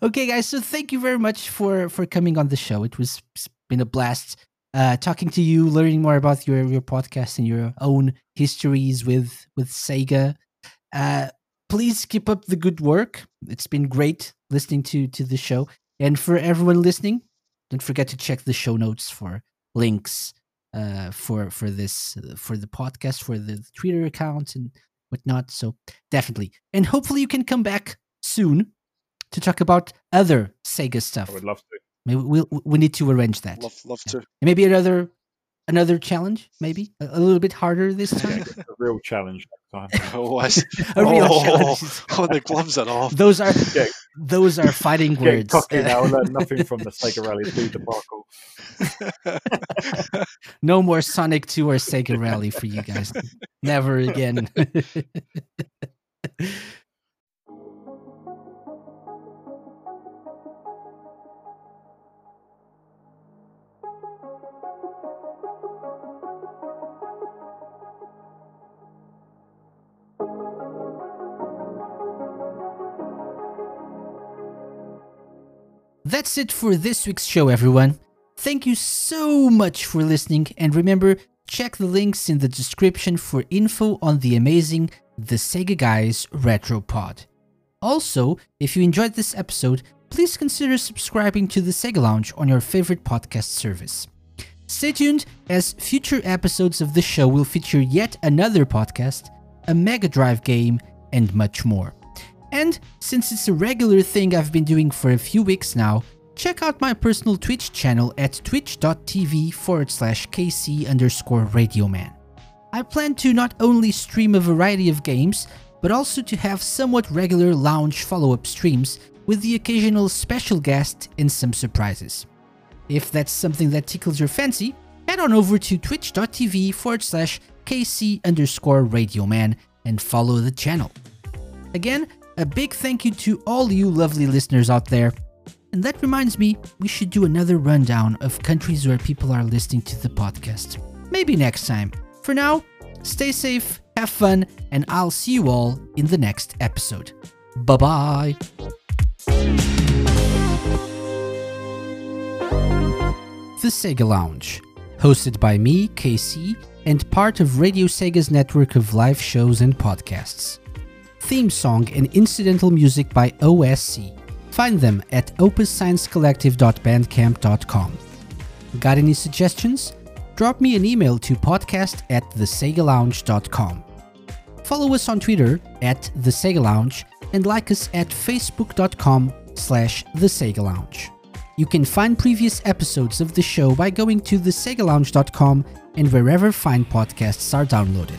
okay guys so thank you very much for for coming on the show it was been a blast uh talking to you learning more about your your podcast and your own histories with with sega uh please keep up the good work it's been great listening to to the show and for everyone listening don't forget to check the show notes for links uh for for this for the podcast for the twitter account and whatnot. So definitely, and hopefully you can come back soon to talk about other Sega stuff. I would love to. Maybe we we'll, we need to arrange that. Love, love to. And maybe another another challenge, maybe a, a little bit harder this Yeah, time. a real challenge time. Oh, I a real oh, challenge. oh, the gloves are off. Those are Yeah. those are fighting Getting words. cocky now. I learned nothing from the Sega Rally 2 debacle. no more Sonic 2 or Sega Rally for you guys. Never again. That's it for this week's show, everyone. Thank you so much for listening, and remember, check the links in the description for info on the amazing The Sega Guys Retro Pod. Also, if you enjoyed this episode, please consider subscribing to the Sega Lounge on your favorite podcast service. Stay tuned, as future episodes of the show will feature yet another podcast, a Mega Drive game, and much more. And since it's a regular thing I've been doing for a few weeks now, check out my personal Twitch channel at twitch.tv forward slash KC underscore radioman. I plan to not only stream a variety of games, but also to have somewhat regular lounge follow up streams with the occasional special guest and some surprises. If that's something that tickles your fancy, head on over to twitch.tv forward slash KC underscore radioman and follow the channel. Again, a big thank you to all you lovely listeners out there. And that reminds me, we should do another rundown of countries where people are listening to the podcast. Maybe next time. For now, stay safe, have fun, and I'll see you all in the next episode. Bye bye. The Sega Lounge, hosted by me, KC, and part of Radio Sega's network of live shows and podcasts theme song and incidental music by OSC. Find them at opussciencecollective.bandcamp.com. Got any suggestions? Drop me an email to podcast at thesegalounge.com. Follow us on Twitter at The Sega Lounge and like us at facebook.com slash The. You can find previous episodes of the show by going to thesegalounge.com and wherever fine podcasts are downloaded.